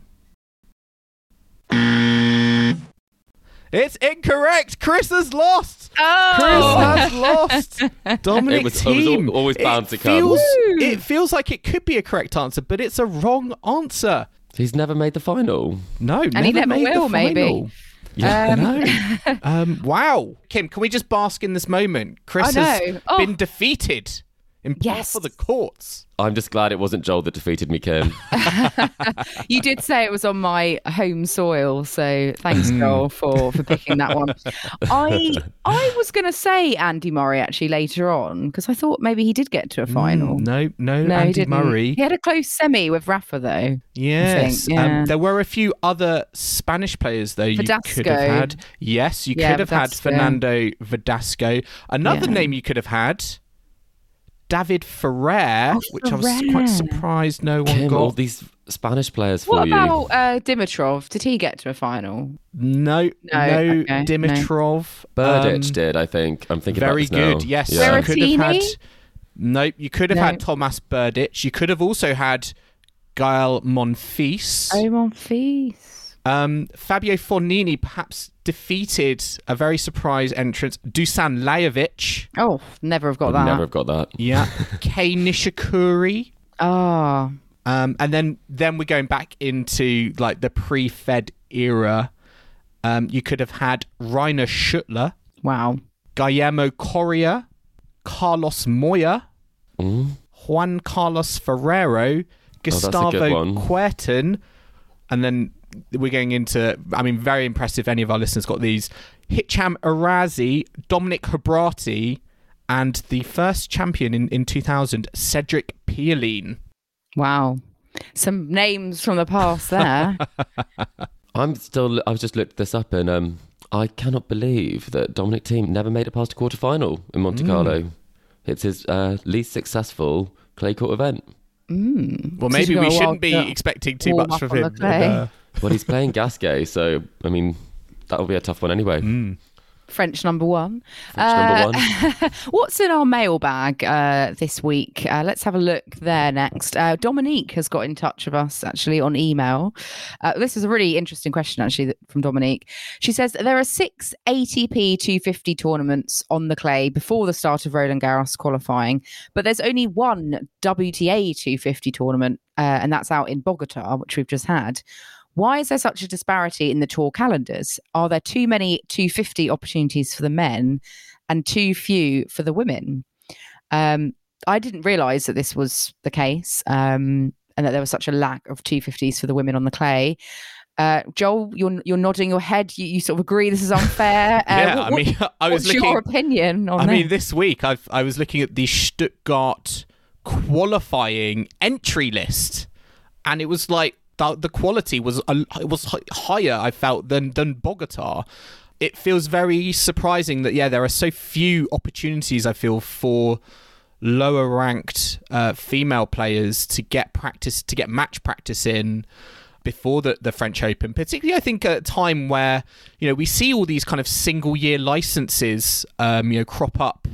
B: It's incorrect. Chris has lost.
C: Oh,
B: Chris has lost. Dominic
D: It was- it was
B: team.
D: always bound
B: it
D: to come.
B: Feels,
C: Woo.
B: it feels like it could be a correct answer, but it's a wrong answer.
D: He's never made the final.
B: No,
C: And he never
B: made the
C: will, maybe.
B: final.
D: Yeah.
B: no. um, wow. Kim, can we just bask in this moment? Chris has.
C: Oh.
B: been defeated in par
C: Yes.
B: for the courts.
D: I'm just glad it wasn't Joel that defeated me, Kim.
C: you did say it was on my home soil, so thanks,
B: Mm.
C: Joel, for for picking that one. I I was going to say Andy Murray actually later on because I thought maybe he did get to a final.
B: Mm, no, no,
C: No, he
B: Andy
C: didn't.
B: Murray.
C: He had a close semi with Rafa though.
B: Yes.
C: yeah.
B: um, there were a few other Spanish players, though, you could have had. Yes, you
C: Yeah,
B: could have had Fernando Verdasco. Another
C: Yeah.
B: name you could have had. David Ferrer,
C: Oh,
B: which I was quite surprised no one
D: Kim,
B: got.
D: all these Spanish players for
C: What
D: you.
C: about uh, Dimitrov? Did he get to a final?
B: no, no,
C: No, okay, no.
B: Dimitrov.
D: Berdych
B: Um,
D: did, I think. I'm thinking
B: Very
D: about this now.
B: good. Yes,
D: Yeah.
B: you could have had.
C: Berrettini?
B: No, you could have
C: No.
B: had Thomas Berdych. You could have also had Gael Monfils.
C: Oh, Monfils.
B: Um, Fabio Fognini perhaps defeated a very surprise entrance, Dusan Lajovic.
C: Oh, never have got
D: I'd
C: that.
D: never have got that.
B: Yeah, Kei Nishikori.
C: Oh,
B: Um, and then then we're going back into like the pre-Fed era. Um, you could have had Rainer Schuttler,
C: wow.
B: Guillermo Coria, Carlos Moya,
D: Mm.
B: Juan Carlos Ferrero,
D: Oh, that's a good
B: Gustavo
D: one.
B: Kuerten, and then we're going into. I mean, very impressive. Any of our listeners got these? Hicham Arazi, Dominic Hrbaty, and the first champion in, in 2000, Cedric Pioline.
C: Wow. Some names from the past there.
D: I'm still. I've just looked this up, and um, I cannot believe that Dominic Thiem never made it past a quarter final in Monte Carlo. It's his uh, least successful clay court event.
C: mm.
B: Well, maybe we shouldn't be
C: to
B: expecting too much from him.
C: the.
B: Uh,
D: Well, he's playing Gasquet, so I mean, that'll be a tough one anyway.
B: mm.
C: French number one.
D: French number
C: Uh,
D: one.
C: What's in our mailbag uh, this week? Uh, let's have a look there next. Uh, Dominique has got in touch with us actually on email. Uh, this is a really interesting question actually from Dominique. She says there are six ATP 250 tournaments on the clay before the start of Roland Garros qualifying, but there's only one WTA 250 tournament, uh, and that's out in Bogota, which we've just had. Why is there such a disparity in the tour calendars? Are there too many 250 opportunities for the men and too few for the women? Um, I didn't realize that this was the case um, and that there was such a lack of 250s for the women on the clay. Uh, Joel, you're you're nodding your head. You, you sort of agree this is unfair. Uh,
B: yeah,
C: what-
B: I mean, I was
C: what's
B: looking.
C: your opinion on that?
B: I mean,
C: this?
B: this week I've I was looking at the Stuttgart qualifying entry list, and it was like the, the quality was it was hi- higher. I felt than than Bogota. It feels very surprising that yeah, there are so few opportunities. I feel for lower ranked uh, female players to get practice to get match practice in before the, the French Open, particularly I think at a time where you know we see all these kind of single year licenses um, you know crop up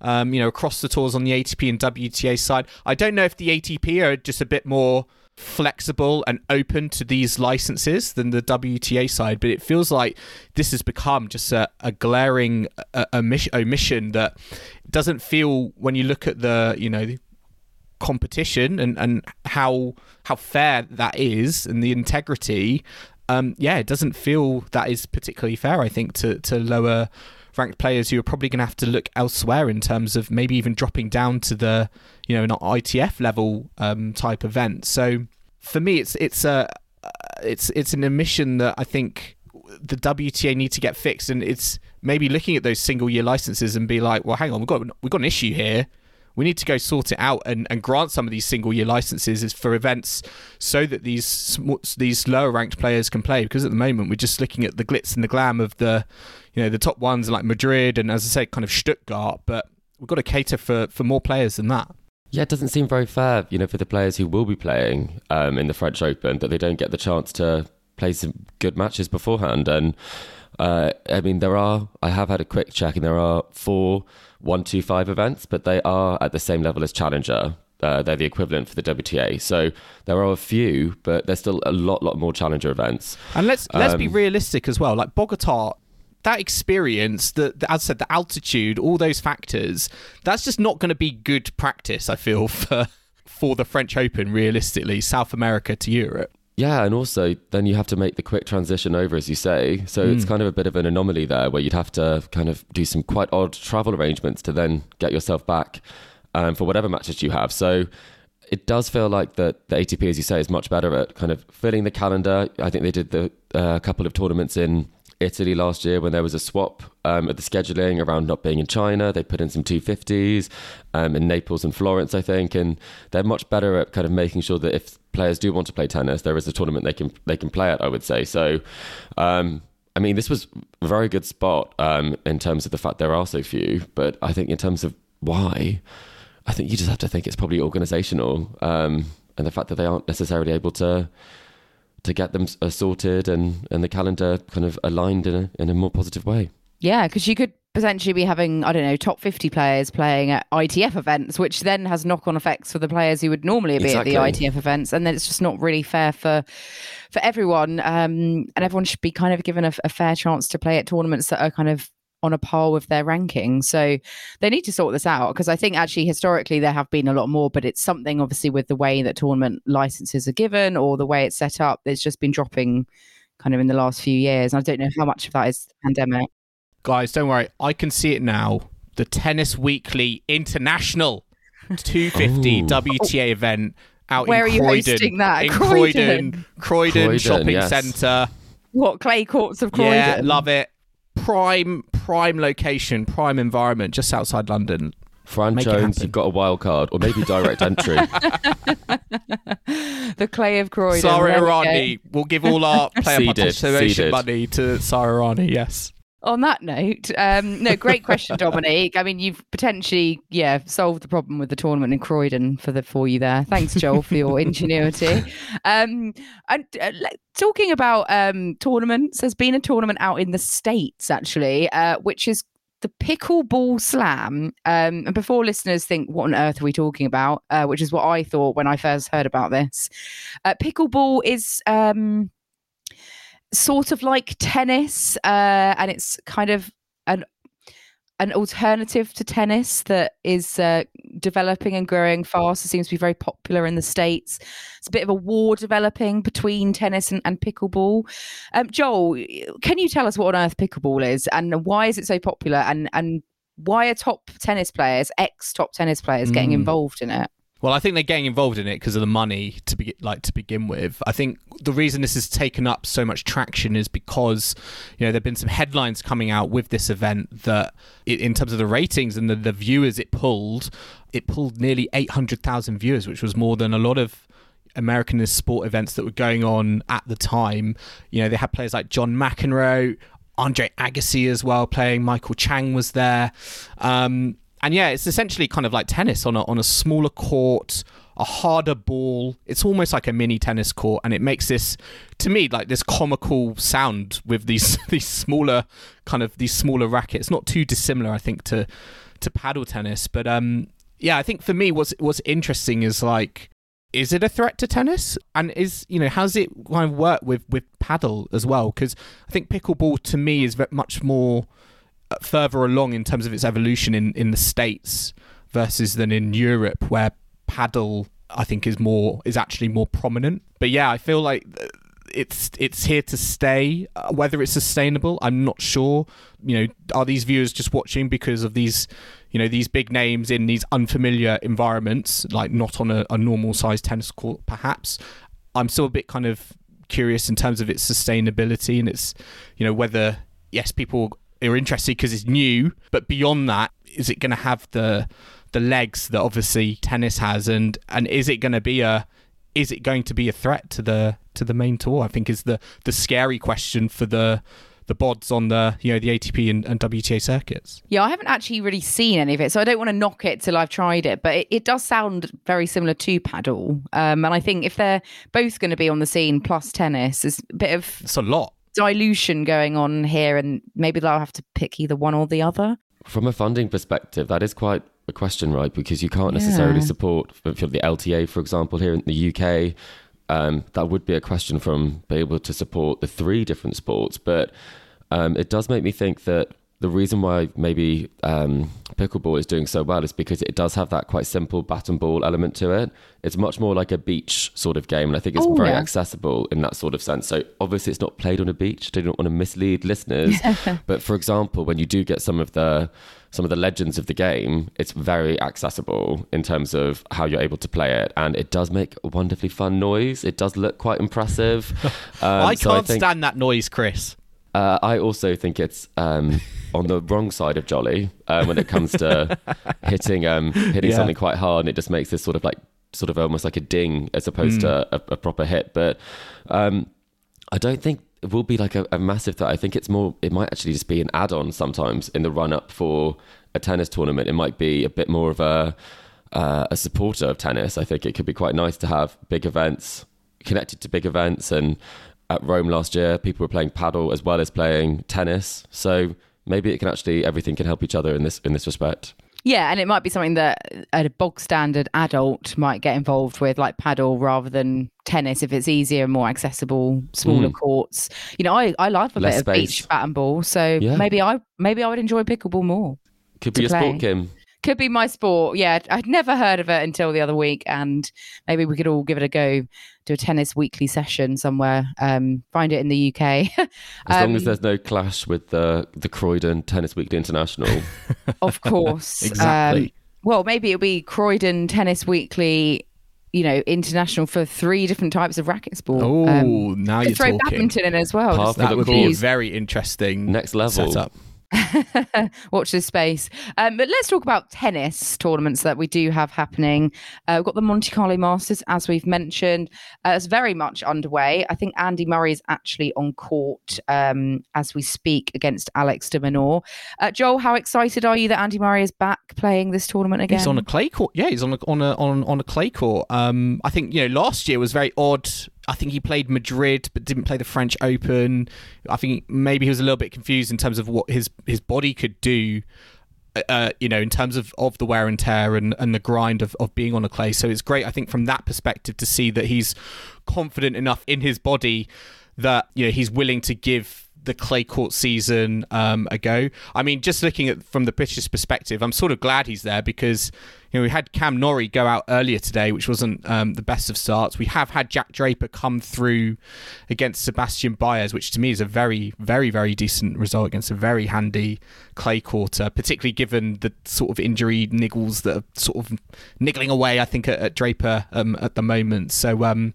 B: um, you know across the tours on the ATP and WTA side. I don't know if the ATP are just a bit more flexible and open to these licenses than the WTA side, but it feels like this has become just a, a glaring omission, that doesn't feel when you look at the you know competition and, and how how fair that is and the integrity um yeah it doesn't feel that is particularly fair i think to to lower ranked players who are probably going to have to look elsewhere in terms of maybe even dropping down to the you know an ITF level um type event. So for me it's it's a it's it's an omission that i think the WTA need to get fixed. And it's maybe looking at those single year licenses and be like well hang on we've got we've got an issue here we need to go sort it out and, and grant some of these single year licenses for events so that these these lower ranked players can play because at the moment we're just looking at the glitz and the glam of the you know the top ones like Madrid and as I say kind of Stuttgart but we've got to cater for for more players than that
D: Yeah, it doesn't seem very fair, you know, for the players who will be playing um, in the French Open that they don't get the chance to play some good matches beforehand. And Uh, I mean, there are. I have had a quick check, and there are four one two five events, but they are at the same level as Challenger. Uh, they're the equivalent for the WTA. So there are a few, but there's still a lot, lot more Challenger events.
B: And let's let's be
D: Um,
B: realistic as well. Like Bogota, that experience, the, the as I said, the altitude, all those factors, that's just not going to be good practice. I feel for for the French Open, realistically, South America to Europe.
D: Yeah, and also then you have to make the quick transition over, as you say. So it's kind of a bit of an anomaly there, where you'd have to kind of do some quite odd travel arrangements to then get yourself back um, for whatever matches you have. So it does feel like that the ATP, as you say, is much better at kind of filling the calendar. I think they did the uh, couple of tournaments in Italy last year when there was a swap um, at the scheduling around not being in China. They put in some 250s um, in Naples and Florence, I think, and they're much better at kind of making sure that if players do want to play tennis, there is a tournament they can they can play at. I would say so. Um, I mean, this was a very good spot um, in terms of the fact there are so few, but I think in terms of why, I think you just have to think it's probably organisational um, and the fact that they aren't necessarily able to to get them uh, sorted and, and the calendar kind of aligned in a, in a more positive way.
C: Yeah, because you could potentially be having, I don't know, top 50 players playing at ITF events, which then has knock on effects for the players who would normally be
D: Exactly.
C: at the ITF events. And then it's just not really fair for for everyone. Um, and everyone should be kind of given a, a fair chance to play at tournaments that are kind of on a par with their ranking. So they need to sort this out because I think actually historically there have been a lot more, but it's something obviously with the way that tournament licenses are given or the way it's set up, it's just been dropping kind of in the last few years. And I don't know how much of that is the pandemic.
B: Guys, don't worry, I can see it now. The Tennis Weekly International 250
D: Ooh.
B: WTA event out
C: Where are
B: in
C: you
B: Croydon.
C: hosting that?
B: In
C: Croydon?
B: Croydon, Croydon,
D: Croydon,
B: Shopping
D: yes.
B: Centre.
C: What clay courts of Croydon?
B: Yeah, love it. Prime, prime location, prime environment, just outside London.
D: Fran
B: Make it
D: Jones, you've got a wild card, or maybe direct entry.
C: the clay of Croydon.
B: Sarah
C: There we go.
B: Errani. We'll give all our player
D: Seeded,
B: participation
D: seeded.
B: money to Sara Errani. Yes.
C: On that note, um, no, great question, Dominique. I mean, you've potentially, yeah, solved the problem with the tournament in Croydon for the for you there. Thanks, Joel, for your ingenuity. Um, and uh, talking about um, tournaments, there's been a tournament out in the states actually, uh, which is the pickleball slam. Um, and before listeners think, what on earth are we talking about? Uh, which is what I thought when I first heard about this. Uh, pickleball is. Um, sort of like tennis, uh, and it's kind of an an alternative to tennis that is uh, developing and growing fast. It seems to be very popular in the states. It's a bit of a war developing between tennis and, and pickleball. Um, Joel, can you tell us what on earth pickleball is and why is it so popular? And and why are top tennis players, ex top tennis players, getting
B: Mm.
C: involved in it?
B: Well, I think they're getting involved in it because of the money to be like to begin with. I think the reason this has taken up so much traction is because you know there've been some headlines coming out with this event that, i- in terms of the ratings and the, the viewers it pulled, it pulled nearly eight hundred thousand viewers, which was more than a lot of American sport events that were going on at the time. You know, they had players like John McEnroe, Andre Agassi as well playing. Michael Chang was there. Um, and yeah, it's essentially kind of like tennis on a, on a smaller court, a harder ball. It's almost like a mini tennis court, and it makes this, to me, like this comical sound with these these smaller kind of these smaller rackets. Not too dissimilar, I think, to to paddle tennis. But um, yeah, I think for me, what's what's interesting is like is it a threat to tennis and is you know how's it kind of work with with paddle as well because i think pickleball to me is much more further along in terms of its evolution in in the states versus than in europe where paddle i think is more is actually more prominent. But yeah i feel like it's it's here to stay. Uh, whether it's sustainable i'm not sure. You know are these viewers just watching because of these you know these big names in these unfamiliar environments like not on a, a normal sized tennis court perhaps? I'm still a bit kind of curious in terms of its sustainability and its you know whether yes people are interested because it's new but beyond that is it going to have the the legs that obviously tennis has and and is it going to be a is it going to be a threat to the to the main tour i think is the the scary question for the the bods on the you know the ATP and, and WTA circuits.
C: Yeah, I haven't actually really seen any of it, so I don't want to knock it till I've tried it. But it, it does sound very similar to paddle, um, and I think if they're both going to be on the scene plus tennis, is a bit of
B: It's a lot.
C: Dilution going on here, and maybe they'll have to pick either one or the other.
D: From a funding perspective, that is quite a question, right? Because you can't necessarily
C: Yeah.
D: support for, the LTA, for example, here in the UK. Um, that would be a question from being able to support the three different sports. But um, it does make me think that the reason why maybe um, pickleball is doing so well is because it does have that quite simple bat and ball element to it. It's much more like a beach sort of game, and I think it's
C: Oh,
D: very
C: yeah.
D: accessible in that sort of sense. So obviously, it's not played on a beach. I don't want to mislead listeners, but for example, when you do get some of the some of the legends of the game, it's very accessible in terms of how you're able to play it, and it does make a wonderfully fun noise. It does look quite impressive. Um,
B: I can't
D: think-
B: stand that noise, Chris.
D: Uh, I also think it's um, on the wrong side of jolly uh, when it comes to hitting um, hitting
B: Yeah.
D: something quite hard, and it just makes this sort of like sort of almost like a ding as opposed to a, a proper hit. But um, I don't think it will be like a, a massive threat. I think it's more. It might actually just be an add-on sometimes in the run-up for a tennis tournament. It might be a bit more of a uh, a supporter of tennis. I think it could be quite nice to have big events connected to big events. And at Rome last year, people were playing paddle as well as playing tennis. So maybe it can actually everything can help each other in this in this respect.
C: Yeah, and it might be something that a bog standard adult might get involved with, like paddle rather than tennis, if it's easier and more accessible, smaller
D: Mm.
C: courts. You know, I, I love a
D: Less
C: bit of beach bat and ball, so
D: Yeah.
C: maybe I maybe I would enjoy pickleball more.
D: Could be a
C: play.
D: sport, Kim.
C: Could be my sport. Yeah, I'd never heard of it until the other week, and maybe we could all give it a go. Do a tennis weekly session somewhere. Um, find it in the UK.
D: As long as
C: Um,
D: there's no clash with the the Croydon Tennis Weekly International.
C: Of course.
B: Exactly.
C: Um, well, maybe it'll be Croydon Tennis Weekly, you know, international for three different types of racket sport.
B: Oh,
C: Um,
B: now
C: could
B: you're
C: throw
B: talking.
C: badminton in as well.
D: Half
C: just
D: of
B: That would be a very interesting
D: Next level.
B: setup.
C: Watch this space. Um, but let's talk about tennis tournaments that we do have happening. Uh, we've got the Monte Carlo Masters, as we've mentioned. Uh, it's very much underway. I think Andy Murray is actually on court um, as we speak against Alex de Minaur. Uh, Joel, how excited are you that Andy Murray is back playing this tournament again?
B: He's on a clay court. Yeah, he's on a, on a on on a clay court. Um, I think you know last year was very odd. I think he played Madrid but didn't play the French Open. I think maybe he was a little bit confused in terms of what his his body could do. Uh, you know, in terms of, of the wear and tear and, and the grind of, of being on a clay. So it's great, I think, from that perspective to see that he's confident enough in his body that, you know, he's willing to give the clay court season um, a go. I mean, just looking at from the British perspective, I'm sort of glad he's there because you know we had Cam Norrie go out earlier today, which wasn't um, the best of starts. We have had Jack Draper come through against Sebastian Baez, which to me is a very, very, very decent result against a very handy clay quarter, particularly given the sort of injury niggles that are sort of niggling away. I think at, at Draper um, at the moment. So um,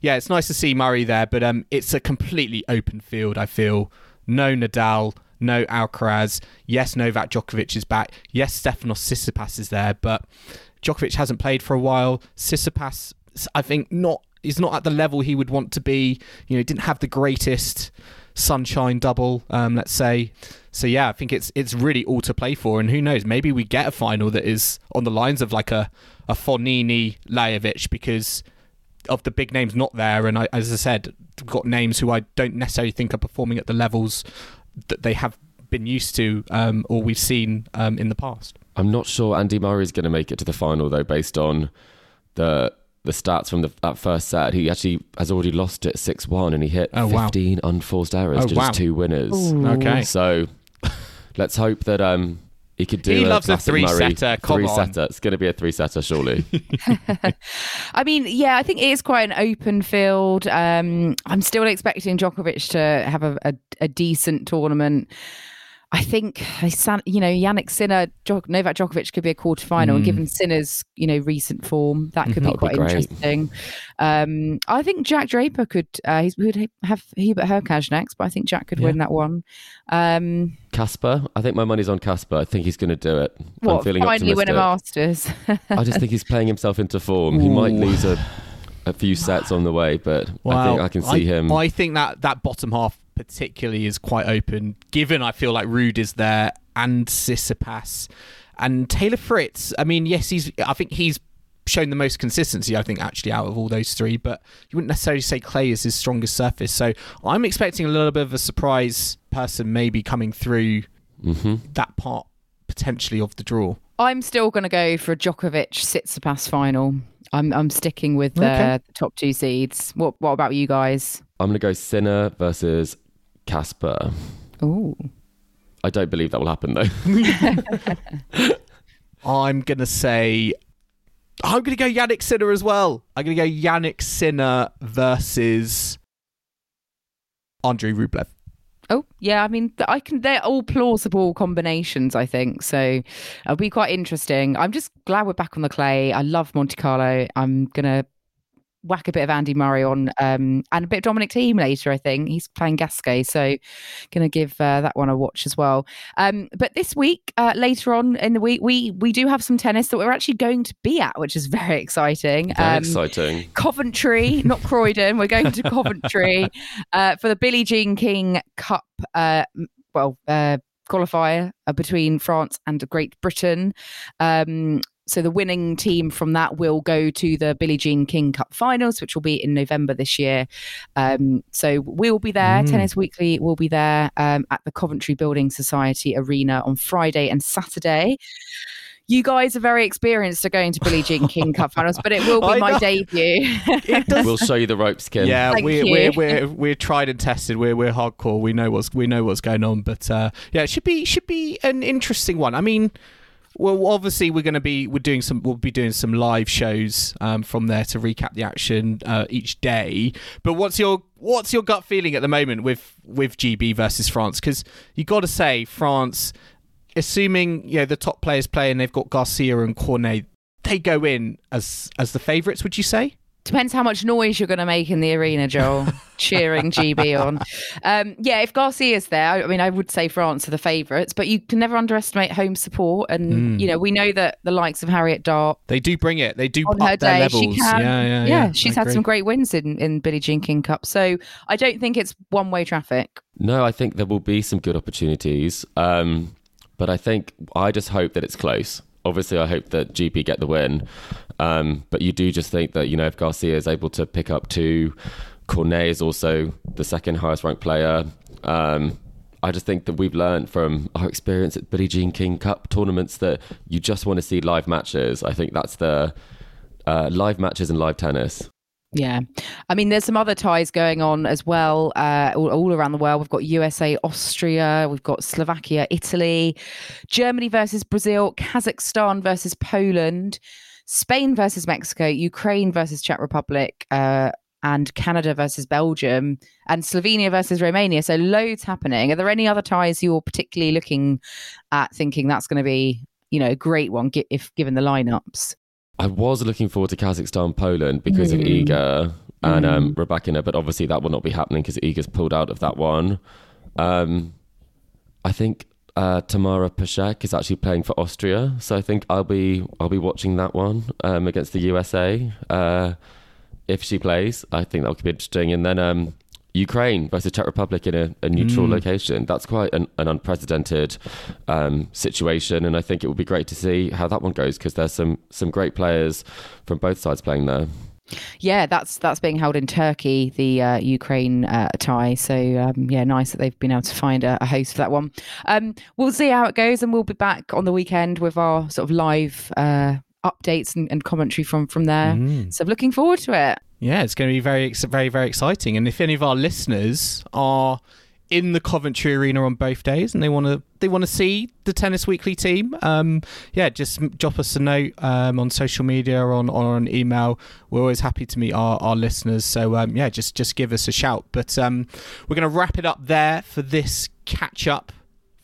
B: yeah, it's nice to see Murray there, but um, it's a completely open field. I feel no Nadal, no Alcaraz. Yes, Novak Djokovic is back. Yes, Stefanos Tsitsipas is there, but Djokovic hasn't played for a while. Tsitsipas, I think, not is not at the level he would want to be. You know, didn't have the greatest sunshine double, um, let's say. So yeah, I think it's it's really all to play for, and who knows? Maybe we get a final that is on the lines of like a a Fognini Lajovic because of the big names not there, and I, as I said, got names who I don't necessarily think are performing at the levels that they have been used to um, or we've seen um, in the past.
D: I'm not sure Andy Murray is going to make it to the final though, based on the the stats from the, that first set. He actually has already lost it six one, and he hit
B: Oh, wow.
D: 15 unforced errors,
B: Oh,
D: just
B: wow.
D: two winners.
B: Okay.
D: So let's hope that um he could do.
B: He
D: a
B: loves a
D: classic Murray
B: three-setter, come
D: Three
B: on.
D: setter. It's going to be a three setter, surely.
C: I mean, yeah, I think it is quite an open field. Um, I'm still expecting Djokovic to have a, a, a decent tournament. I think, I san- you know, Jannik Sinner, Novak Djokovic could be a quarterfinal. And given Sinner's, you know, recent form, that could
D: That
C: be
D: would be
C: quite
D: great.
C: interesting. Um, I think Jack Draper could, uh, he would have Hubert Hurkacz next, but I think Jack could win that one. Um,
D: Casper, I think my money's on Casper. I think he's going to do it. I'm
C: what,
D: feeling
C: finally win a. Masters?
D: I just think he's playing himself into form. He might lose a a few sets on the way, but I think I can see him.
B: I think that that bottom half particularly is quite open, given I feel like Ruud is there and Tsitsipas and Taylor Fritz. I mean, yes, he's. I think he's shown the most consistency, I think, actually out of all those three. But you wouldn't necessarily say clay is his strongest surface. So I'm expecting a little bit of a surprise person maybe coming through
D: hmm
B: that part potentially of the draw.
C: I'm still going to go for a Djokovic Tsitsipas final. I'm I'm sticking with the
B: Okay.
C: top two seeds. What what about you guys?
D: I'm going to go Sinner versus Casper.
C: Oh.
D: I don't believe that will happen though.
B: I'm going to say. I'm going to go Jannik Sinner as well. I'm going to go Jannik Sinner versus Andrei Rublev.
C: Oh yeah, I mean I can. They're all plausible combinations. I think so. It'll be quite interesting. I'm just glad we're back on the clay. I love Monte Carlo. I'm gonna whack a bit of Andy Murray on um, and a bit of Dominic Thiem later. I think he's playing Gasquet, so gonna give uh, that one a watch as well. Um, but this week, uh, later on in the week, we we do have some tennis that we're actually going to be at, which is very exciting.
D: Very
C: Um,
D: exciting.
C: Coventry, not Croydon. We're going to Coventry uh, for the Billie Jean King Cup. Uh, well, uh, qualifier uh, between France and Great Britain. Um, so the winning team from that will go to the Billie Jean King Cup finals, which will be in November this year. Um, so we'll be there.
B: Mm.
C: Tennis Weekly will be there um, at the Coventry Building Society Arena on Friday and Saturday. You guys are very experienced at going to Billie Jean King Cup finals, but it will
B: I
C: be my
B: know.
C: debut.
D: We'll show you the ropes, Kim.
B: Yeah,
C: Thank
B: we're,
C: you.
B: we're we're we're tried and tested. We're we're hardcore. We know what's we know what's going on. But uh, yeah, it should be should be an interesting one. I mean, well, obviously we're going to be we're doing some we'll be doing some live shows um, from there to recap the action uh, each day. But what's your what's your gut feeling at the moment with with GB versus France? Because you got to say France, assuming you know the top players play and they've got Garcia and Cornet, they go in as as the favourites. Would you say?
C: Depends how much noise you're going to make in the arena, Joel, cheering GB on. Um, yeah, if Garcia's there, I mean, I would say France are the favourites, but you can never underestimate home support. And,
B: Mm.
C: you know, we know that the likes of Harriet Dart
B: They do bring it. They do
C: on
B: up
C: her
B: their
C: day,
B: levels.
C: she can.
B: yeah, yeah, yeah.
C: she's
B: I
C: had some great wins in, in Billie Jean King Cup. So I don't think it's one way traffic.
D: No, I think there will be some good opportunities. Um, but I think I just hope that it's close. Obviously, I hope that GB get the win. Um, but you do just think that, you know, if Garcia is able to pick up two, Cornet is also the second highest ranked player. Um, I just think that we've learned from our experience at Billie Jean King Cup tournaments that you just want to see live matches. I think that's the uh, live matches and live tennis.
C: Yeah. I mean, there's some other ties going on as well, uh, all, all around the world. We've got USA, Austria, we've got Slovakia, Italy, Germany versus Brazil, Kazakhstan versus Poland, Spain versus Mexico, Ukraine versus Czech Republic, uh, and Canada versus Belgium, and Slovenia versus Romania. So loads happening. Are there any other ties you're particularly looking at thinking that's going to be, you know, a great one if given the lineups?
D: I was looking forward to Kazakhstan, Poland because of
C: Mm.
D: Iga and um, Rybakina, but obviously that will not be happening because Iga's pulled out of that one. Um, I think uh, Tamira Paszek is actually playing for Austria, so I think I'll be I'll be watching that one um, against the USA uh, if she plays. I think that could be interesting, and then. Um, Ukraine versus Czech Republic in a, a neutral
B: Mm.
D: location. That's quite an, an unprecedented um, situation, and I think it would be great to see how that one goes because there's some some great players from both sides playing there.
C: Yeah, that's that's being held in Turkey, the uh, Ukraine uh, tie. So um, yeah, nice that they've been able to find a, a host for that one. Um, we'll see how it goes, and we'll be back on the weekend with our sort of live uh, updates and, and commentary from from there.
B: Mm.
C: So looking forward to it.
B: Yeah, it's going to be very, very, very exciting. And if any of our listeners are in the Coventry Arena on both days and they want to, they want to see the Tennis Weekly team, um, yeah, just drop us a note um, on social media or on, or on email. We're always happy to meet our, our listeners. So um, yeah, just just give us a shout. But um, we're going to wrap it up there for this catch up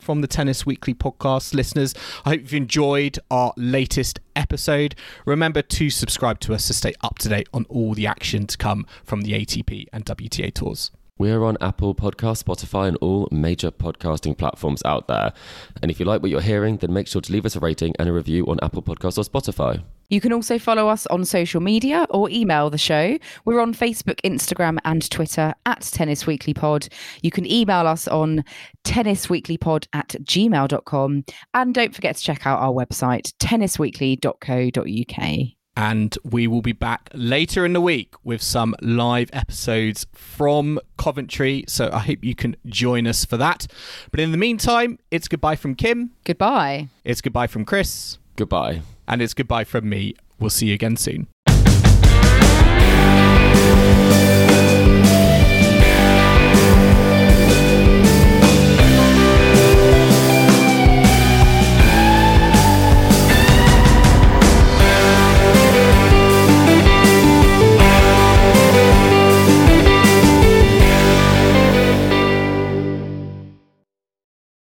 B: from the Tennis Weekly podcast listeners. I hope you've enjoyed our latest episode. Remember to subscribe to us to stay up to date on all the action to come from the ATP and WTA tours.
D: We're on Apple Podcast, Spotify, and all major podcasting platforms out there. And if you like what you're hearing, then make sure to leave us a rating and a review on Apple Podcasts or Spotify.
C: You can also follow us on social media or email the show. We're on Facebook, Instagram, and Twitter at Tennis Weekly Pod. You can email us on tennisweeklypod at gmail.com. And don't forget to check out our website, tennisweekly.co.uk.
B: and we will be back later in the week with some live episodes from Coventry. So I hope you can join us for that. But in the meantime, it's goodbye from Kim,
C: Goodbye.
B: it's goodbye from Chris,
D: Goodbye.
B: and it's goodbye from me. We'll see you again soon.